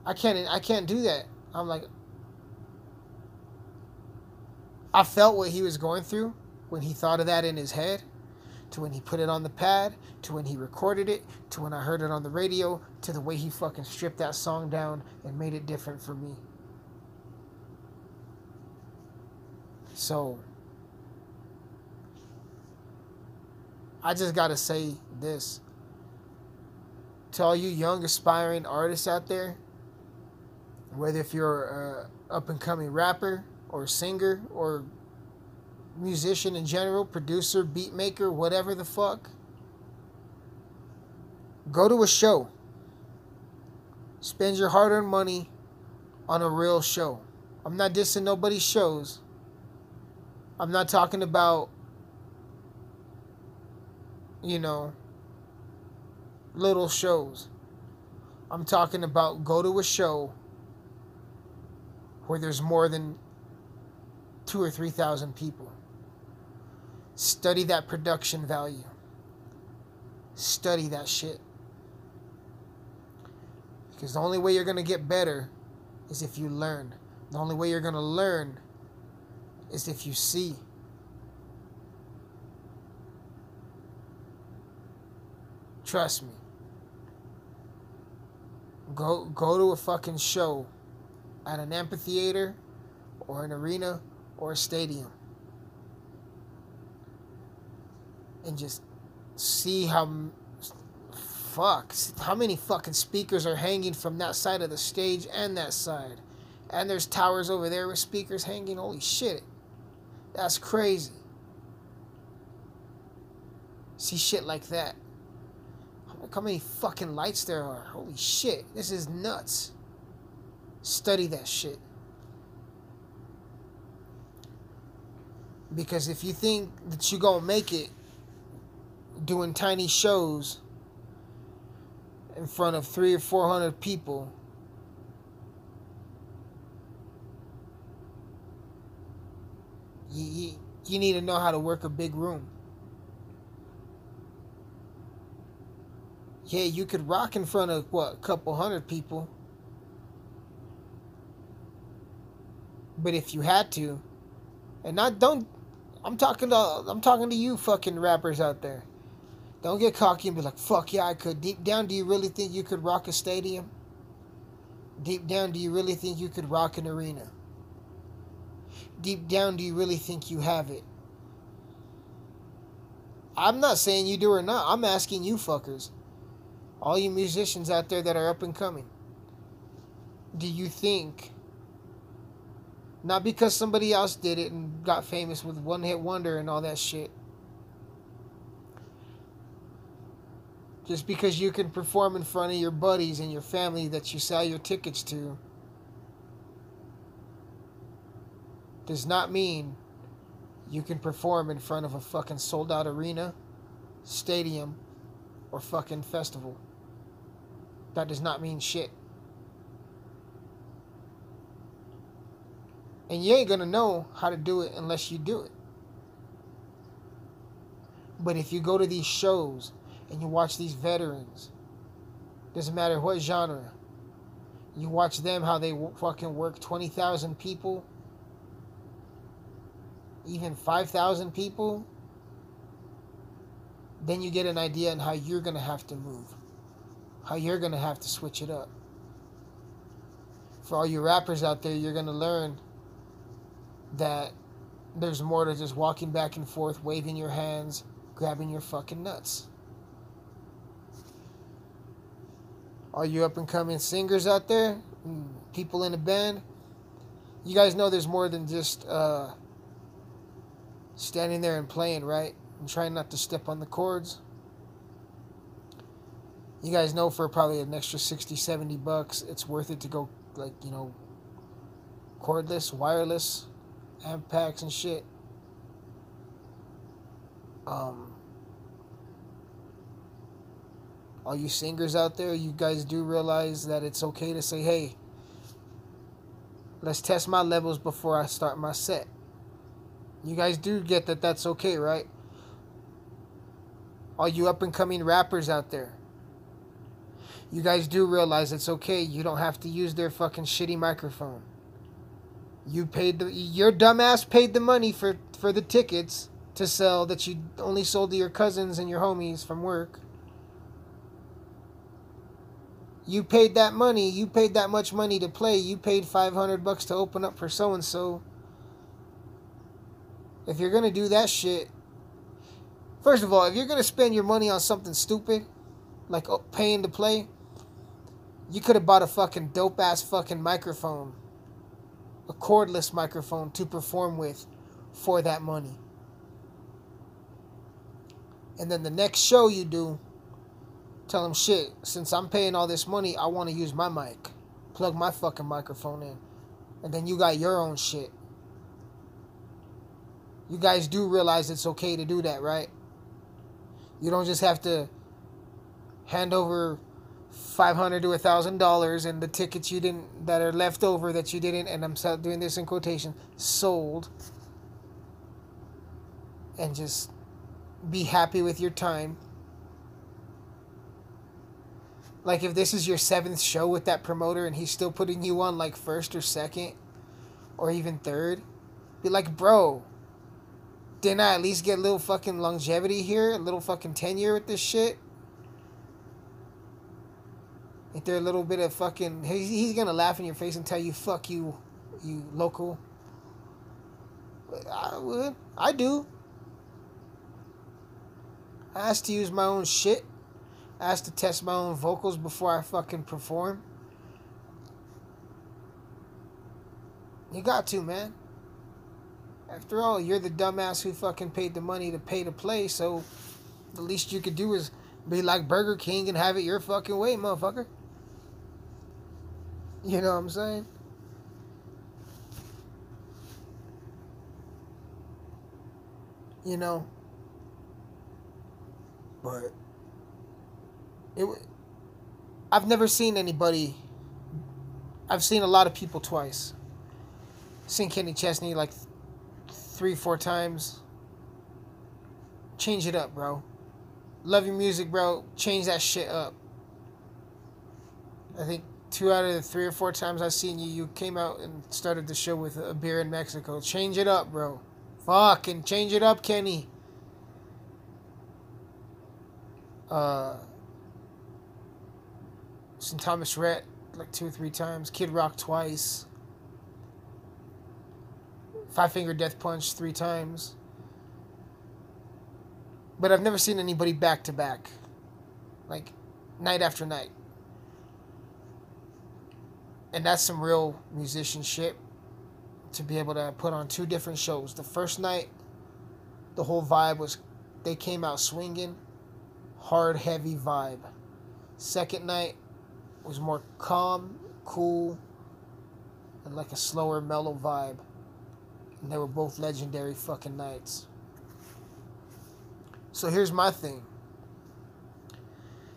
I can't I can't do that. I'm like I felt what he was going through when he thought of that in his head, to when he put it on the pad, to when he recorded it, to when I heard it on the radio, to the way he fucking stripped that song down and made it different for me. So I just got to say this to all you young aspiring artists out there whether if you're a up and coming rapper or singer or musician in general, producer, beat maker, whatever the fuck, go to a show. Spend your hard earned money on a real show. I'm not dissing nobody's shows. I'm not talking about, you know, little shows. I'm talking about go to a show where there's more than two or three thousand people. Study that production value. Study that shit. Because the only way you're going to get better is if you learn. The only way you're going to learn is if you see. Trust me. Go go to a fucking show at an amphitheater or an arena or a stadium and just see how fuck how many fucking speakers are hanging from that side of the stage and that side and there's towers over there with speakers hanging holy shit that's crazy. See shit like that. Look how many fucking lights there are? Holy shit. This is nuts. Study that shit. Because if you think that you're going to make it doing tiny shows in front of three or four hundred people, you, you, need to know how to work a big room. Yeah, you could rock in front of what, a couple hundred people. But if you had to, and not don't I'm talking to I'm talking to you fucking rappers out there. Don't get cocky and be like, fuck yeah, I could. Deep down, do you really think you could rock a stadium? Deep down, do you really think you could rock an arena? Deep down, do you really think you have it? I'm not saying you do or not. I'm asking you fuckers. All you musicians out there that are up and coming. Do you think not because somebody else did it and got famous with one hit wonder and all that shit. Just because you can perform in front of your buddies and your family that you sell your tickets to does not mean you can perform in front of a fucking sold out arena, stadium, or fucking festival. That does not mean shit. And you ain't gonna know how to do it unless you do it. But if you go to these shows and you watch these veterans, doesn't matter what genre, you watch them how they fucking work 20,000 people, even 5,000 people, then you get an idea on how you're gonna have to move, how you're gonna have to switch it up. For all you rappers out there, you're gonna learn that there's more to just walking back and forth, waving your hands, grabbing your fucking nuts. All you up and coming singers out there, mm, people in a band, you guys know there's more than just uh, standing there and playing, right? And trying not to step on the cords. You guys know for probably an extra 60, 70 bucks, it's worth it to go, like, you know, cordless, wireless, amp packs and shit. Um, all you singers out there, you guys do realize that it's okay to say, hey, let's test my levels before I start my set. You guys do get that that's okay, right? All you up and coming rappers out there. You guys do realize it's okay. You don't have to use their fucking shitty microphone. You paid the your dumbass paid the money for for the tickets to sell that you only sold to your cousins and your homies from work. You paid that money. You paid that much money to play. You paid 500 bucks to open up for so and so. If you're going to do that shit, first of all, if you're going to spend your money on something stupid, like oh, paying to play, you could have bought a fucking dope ass fucking microphone a cordless microphone to perform with for that money. And then the next show you do, tell them shit, since I'm paying all this money, I want to use my mic. Plug my fucking microphone in. And then you got your own shit. You guys do realize it's okay to do that, right? You don't just have to hand over five hundred to a thousand dollars, and the tickets you didn't that are left over that you didn't, and I'm doing this in quotation, sold, and just be happy with your time. Like if this is your seventh show with that promoter and he's still putting you on like first or second, or even third, be like, bro. Didn't I at least get a little fucking longevity here, a little fucking tenure with this shit? Ain't there a little bit of fucking? He's, gonna laugh in your face and tell you "fuck you," you local. I would. I do. I ask to use my own shit. I ask to test my own vocals before I fucking perform. You got to, man. After all, you're the dumbass who fucking paid the money to pay to play, so the least you could do is be like Burger King and have it your fucking way, motherfucker. You know what I'm saying? You know, but it. I've never seen anybody. I've seen a lot of people twice. Seen Kenny Chesney like three, four times. Change it up, bro. Love your music, bro. Change that shit up. I think two out of the three or four times I've seen you, you came out and started the show with a beer in Mexico. Change it up, bro. Fucking change it up, Kenny. Uh, St. Thomas Rhett like two or three times. Kid Rock twice. Five Finger Death Punch three times. But I've never seen anybody back to back. Like, night after night. And that's some real musicianship to be able to put on two different shows. The first night, the whole vibe was they came out swinging, hard, heavy vibe. Second night was more calm, cool, and like a slower, mellow vibe. And they were both legendary fucking nights. So here's my thing.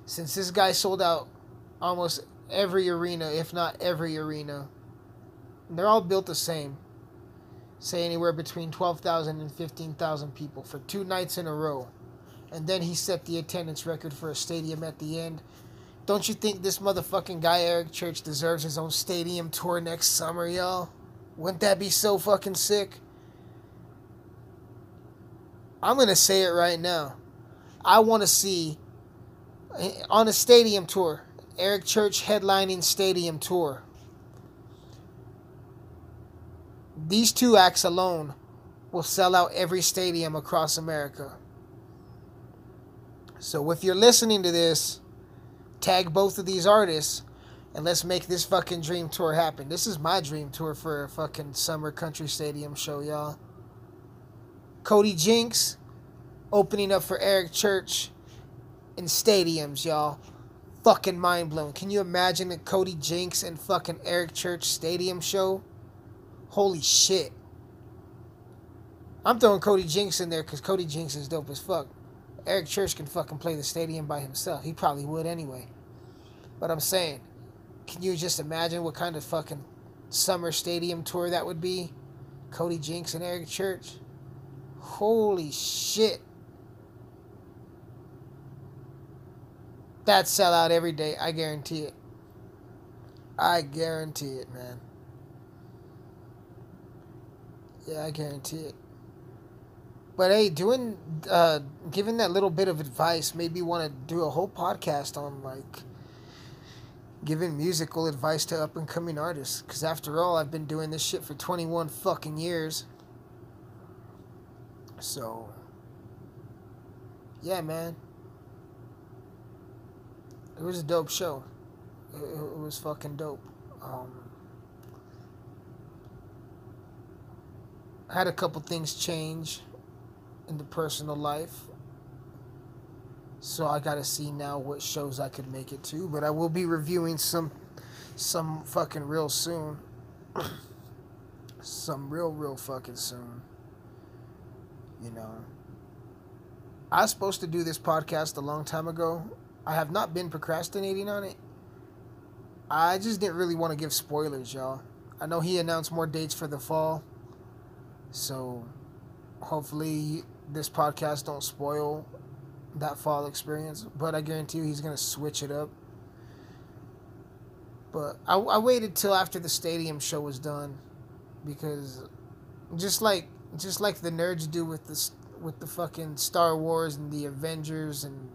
Since this guy sold out almost every arena, if not every arena, they're all built the same. Say anywhere between 12,000 and 15,000 people for two nights in a row. And then he set the attendance record for a stadium at the end. Don't you think this motherfucking guy, Eric Church, deserves his own stadium tour next summer, y'all? Wouldn't that be so fucking sick? I'm going to say it right now. I want to see eh, on a stadium tour, Eric Church headlining stadium tour. These two acts alone will sell out every stadium across America. So if you're listening to this, tag both of these artists and let's make this fucking dream tour happen. This is my dream tour for a fucking summer country stadium show, y'all. Cody Jinks opening up for Eric Church in stadiums, y'all. Fucking mind blown. Can you imagine a Cody Jinks and fucking Eric Church stadium show? Holy shit. I'm throwing Cody Jinks in there because Cody Jinks is dope as fuck. Eric Church can fucking play the stadium by himself. He probably would anyway. But I'm saying, can you just imagine what kind of fucking summer stadium tour that would be? Cody Jinks and Eric Church? Holy shit. That sell out every day. I guarantee it. I guarantee it, man. Yeah, I guarantee it. But hey, doing, uh, giving that little bit of advice made me want to do a whole podcast on like giving musical advice to up and coming artists. Because after all, I've been doing this shit for 21 fucking years. So, yeah, man. It was a dope show. It, was fucking dope. Um, had a couple things change in the personal life. So I gotta see now what shows I could make it to. But I will be reviewing some some fucking real soon. (coughs) some real, real fucking soon. You know. I was supposed to do this podcast a long time ago. I have not been procrastinating on it. I just didn't really want to give spoilers, y'all. I know he announced more dates for the fall. So hopefully this podcast don't spoil that fall experience. But I guarantee you he's gonna switch it up. But I, I waited till after the stadium show was done because just like just like the nerds do with the with the fucking Star Wars and the Avengers and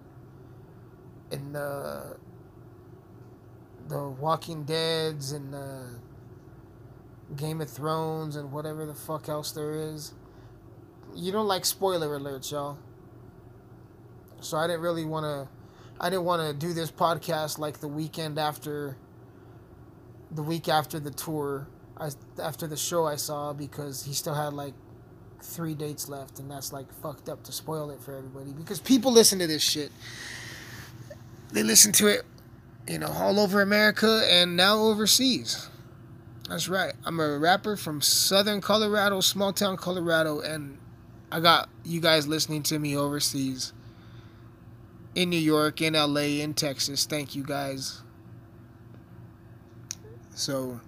and the the Walking Dead's and the Game of Thrones and whatever the fuck else there is. You don't like spoiler alerts, y'all. So I didn't really want to I didn't want to do this podcast like the weekend after the week after the tour, I, after the show I saw because he still had like three dates left and that's like fucked up to spoil it for everybody because people listen to this shit they listen to it, you know, all over America and now overseas. That's right. I'm a rapper from Southern Colorado, small town Colorado, and I got you guys listening to me overseas. In New York, in LA, in Texas. Thank you guys. So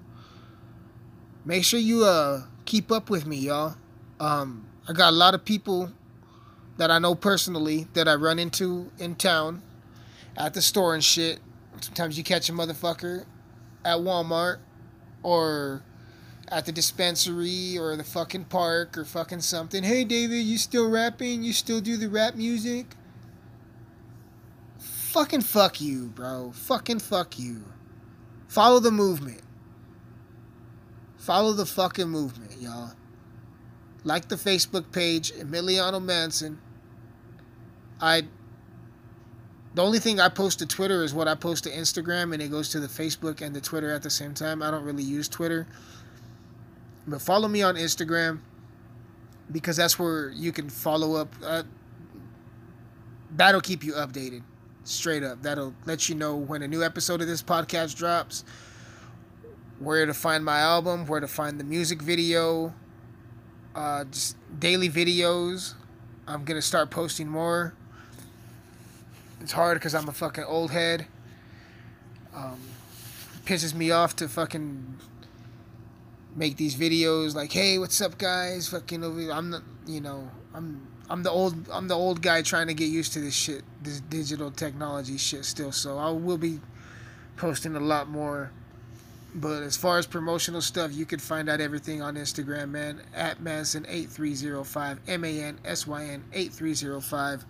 make sure you uh keep up with me, y'all. Um I got a lot of people that I know personally that I run into in town at the store and shit. Sometimes you catch a motherfucker at Walmart or at the dispensary or the fucking park or fucking something. Hey, David, you still rapping? You still do the rap music? Fucking fuck you, bro. Fucking fuck you. Follow the movement. Follow the fucking movement, y'all. Like the Facebook page, Emiliano Mansyn. I. The only thing I post to Twitter is what I post to Instagram, and it goes to the Facebook and the Twitter at the same time. I don't really use Twitter. But follow me on Instagram because that's where you can follow up. Uh, that'll keep you updated, straight up. That'll let you know when a new episode of this podcast drops, where to find my album, where to find the music video, uh, just daily videos. I'm gonna start posting more. It's hard because I'm a fucking old head. Um, pisses me off to fucking make these videos like, hey, what's up, guys? Fucking over. I'm the, you know, I'm I'm the old I'm the old guy trying to get used to this shit, this digital technology shit still. So I will be posting a lot more. But as far as promotional stuff, you can find out everything on Instagram, man, at Mansyn8305, M A N S Y N 8305.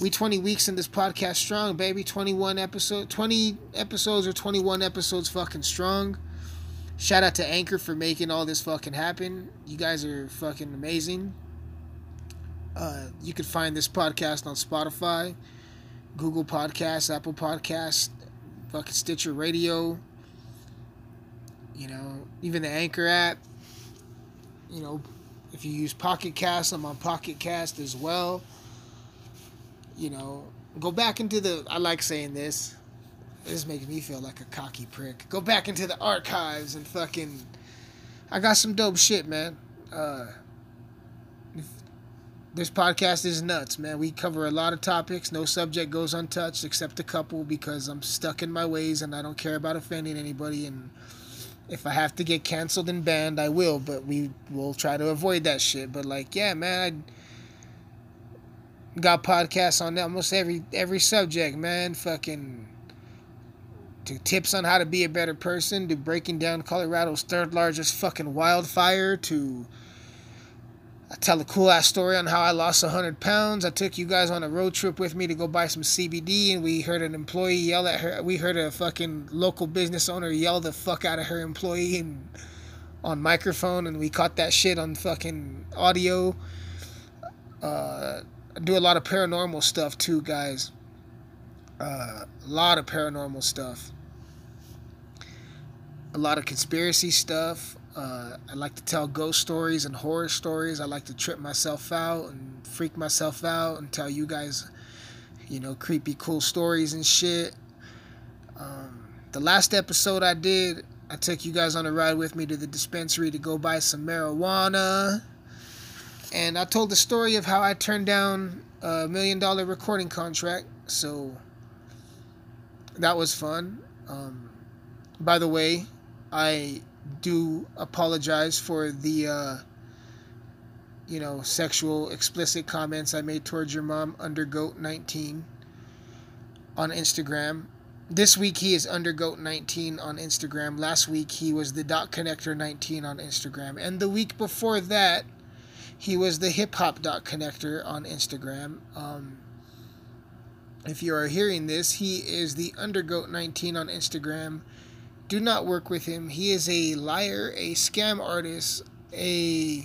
We 20 weeks in this podcast strong, baby. 21 episode, 20 episodes or 21 episodes fucking strong. Shout out to Anchor for making all this fucking happen. You guys are fucking amazing. Uh, you can find this podcast on Spotify, Google Podcasts, Apple Podcasts, fucking Stitcher Radio. You know, even the Anchor app. You know, if you use Pocket Cast, I'm on Pocket Cast as well. You know, go back into the. I like saying this. This makes me feel like a cocky prick. Go back into the archives and fucking. I got some dope shit, man. Uh, this podcast is nuts, man. We cover a lot of topics. No subject goes untouched except a couple because I'm stuck in my ways and I don't care about offending anybody. And if I have to get canceled and banned, I will. But we will try to avoid that shit. But like, yeah, man, I got podcasts on almost every every subject, man. Fucking to tips on how to be a better person, to breaking down Colorado's third largest fucking wildfire, to I tell a cool ass story on how I lost 100 pounds. I took you guys on a road trip with me to go buy some CBD, and we heard an employee yell at her. We heard a fucking local business owner yell the fuck out of her employee and, on microphone, and we caught that shit on fucking audio. Uh, I do a lot of paranormal stuff too, guys. Uh, a lot of paranormal stuff, a lot of conspiracy stuff. Uh, I like to tell ghost stories and horror stories. I like to trip myself out and freak myself out and tell you guys, you know, creepy, cool stories and shit. Um, the last episode I did, I took you guys on a ride with me to the dispensary to go buy some marijuana. And I told the story of how I turned down a million dollar recording contract. So that was fun. Um, by the way, I do apologize for the, uh, you know, sexual explicit comments I made towards your mom, under Goat19 on Instagram. This week he is Undergoat19 on Instagram. Last week he was the Dot Connector 19 on Instagram. And the week before that, he was the Hip Hop Dot Connector on Instagram. Um, if you are hearing this, he is the Undergoat19 on Instagram. Do not work with him. He is a liar, a scam artist, a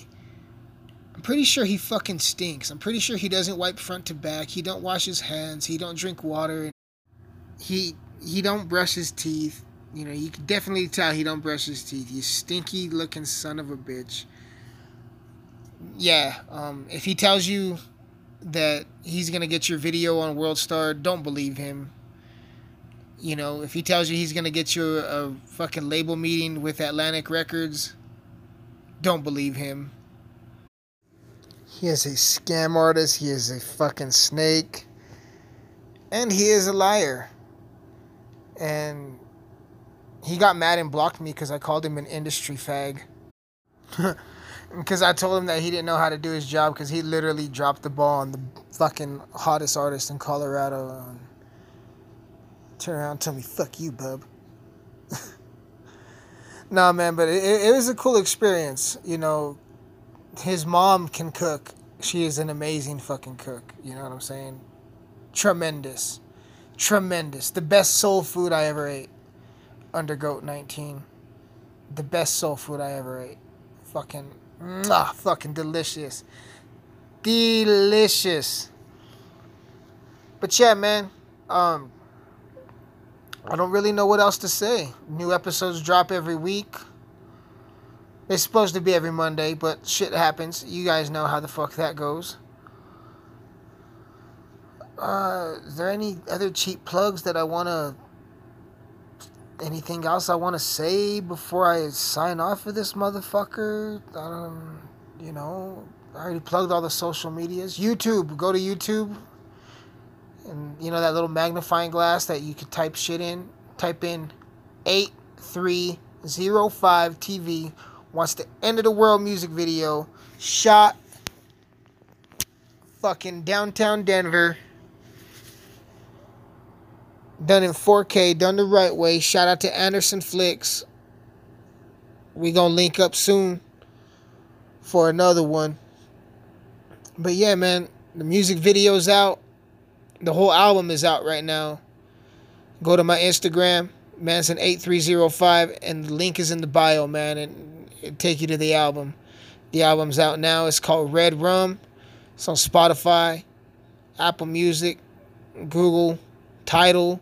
I'm pretty sure he fucking stinks. I'm pretty sure he doesn't wipe front to back. He don't wash his hands. He don't drink water. He he don't brush his teeth. You know, you can definitely tell he don't brush his teeth. You stinky looking son of a bitch. Yeah, um, if he tells you that he's gonna get your video on World Star, don't believe him. You know, if he tells you he's gonna get you a, a fucking label meeting with Atlantic Records, don't believe him. He is a scam artist. He is a fucking snake. And he is a liar. And he got mad and blocked me because I called him an industry fag. (laughs) Because I told him that he didn't know how to do his job because he literally dropped the ball on the fucking hottest artist in Colorado. Turn around and tell me, fuck you, bub. (laughs) nah, man, but it, it was a cool experience. You know, his mom can cook. She is an amazing fucking cook. You know what I'm saying? Tremendous. Tremendous. The best soul food I ever ate under Goat 19. The best soul food I ever ate. Fucking, mwah, fucking delicious. Delicious. But yeah, man. Um, I don't really know what else to say. New episodes drop every week. It's supposed to be every Monday, but shit happens. You guys know how the fuck that goes. Uh, is there any other cheap plugs that I want to. Anything else I want to say before I sign off for this motherfucker? Um, you know, I already plugged all the social medias. YouTube, go to YouTube. And you know that little magnifying glass that you could type shit in? Type in 8305 TV wants the end of the world music video shot fucking downtown Denver. Done in 4K, done the right way. Shout out to Anderson Flicks. We gonna link up soon for another one. But yeah, man, the music video's out. The whole album is out right now. Go to my Instagram, Mansyn8305, and the link is in the bio, man. And it take you to the album. The album's out now. It's called Red Rum. It's on Spotify, Apple Music, Google, Tidal,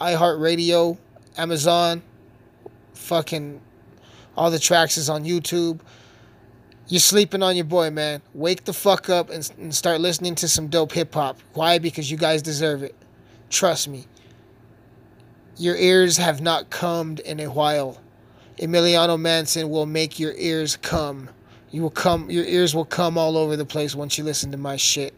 iHeartRadio, Amazon. Fucking all the tracks is on YouTube. You're sleeping on your boy, man. Wake the fuck up and, and start listening to some dope hip hop. Why? Because you guys deserve it. Trust me. Your ears have not combed in a while. Emiliano Mansyn will make your ears come. You will come your ears will come all over the place once you listen to my shit.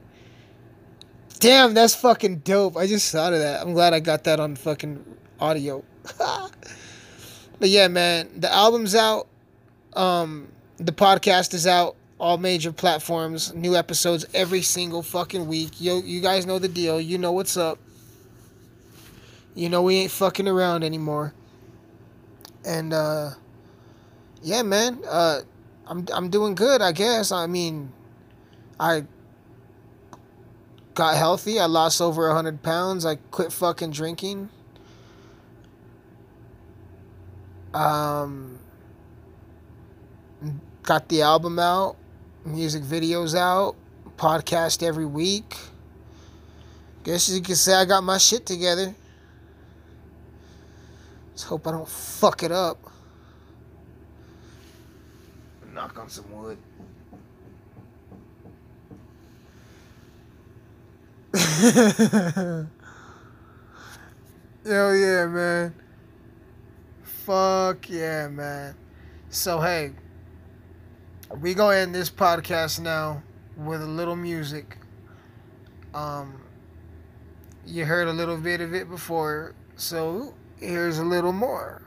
Damn, that's fucking dope. I just thought of that. I'm glad I got that on fucking audio. (laughs) but yeah, man, the album's out. Um the podcast is out all major platforms. New episodes every single fucking week. Yo, you guys know the deal. You know what's up. You know we ain't fucking around anymore. And uh yeah, man, uh I'm I'm doing good, I guess. I mean, I got healthy. I lost over 100 pounds. I quit fucking drinking. Um got the album out, music videos out, podcast every week. Guess you could say I got my shit together. Let's hope I don't fuck it up. Knock on some wood. (laughs) Yo, yeah, man. Fuck yeah, man. So, hey, we go end this podcast now with a little music. Um, you heard a little bit of it before, so Here's a little more.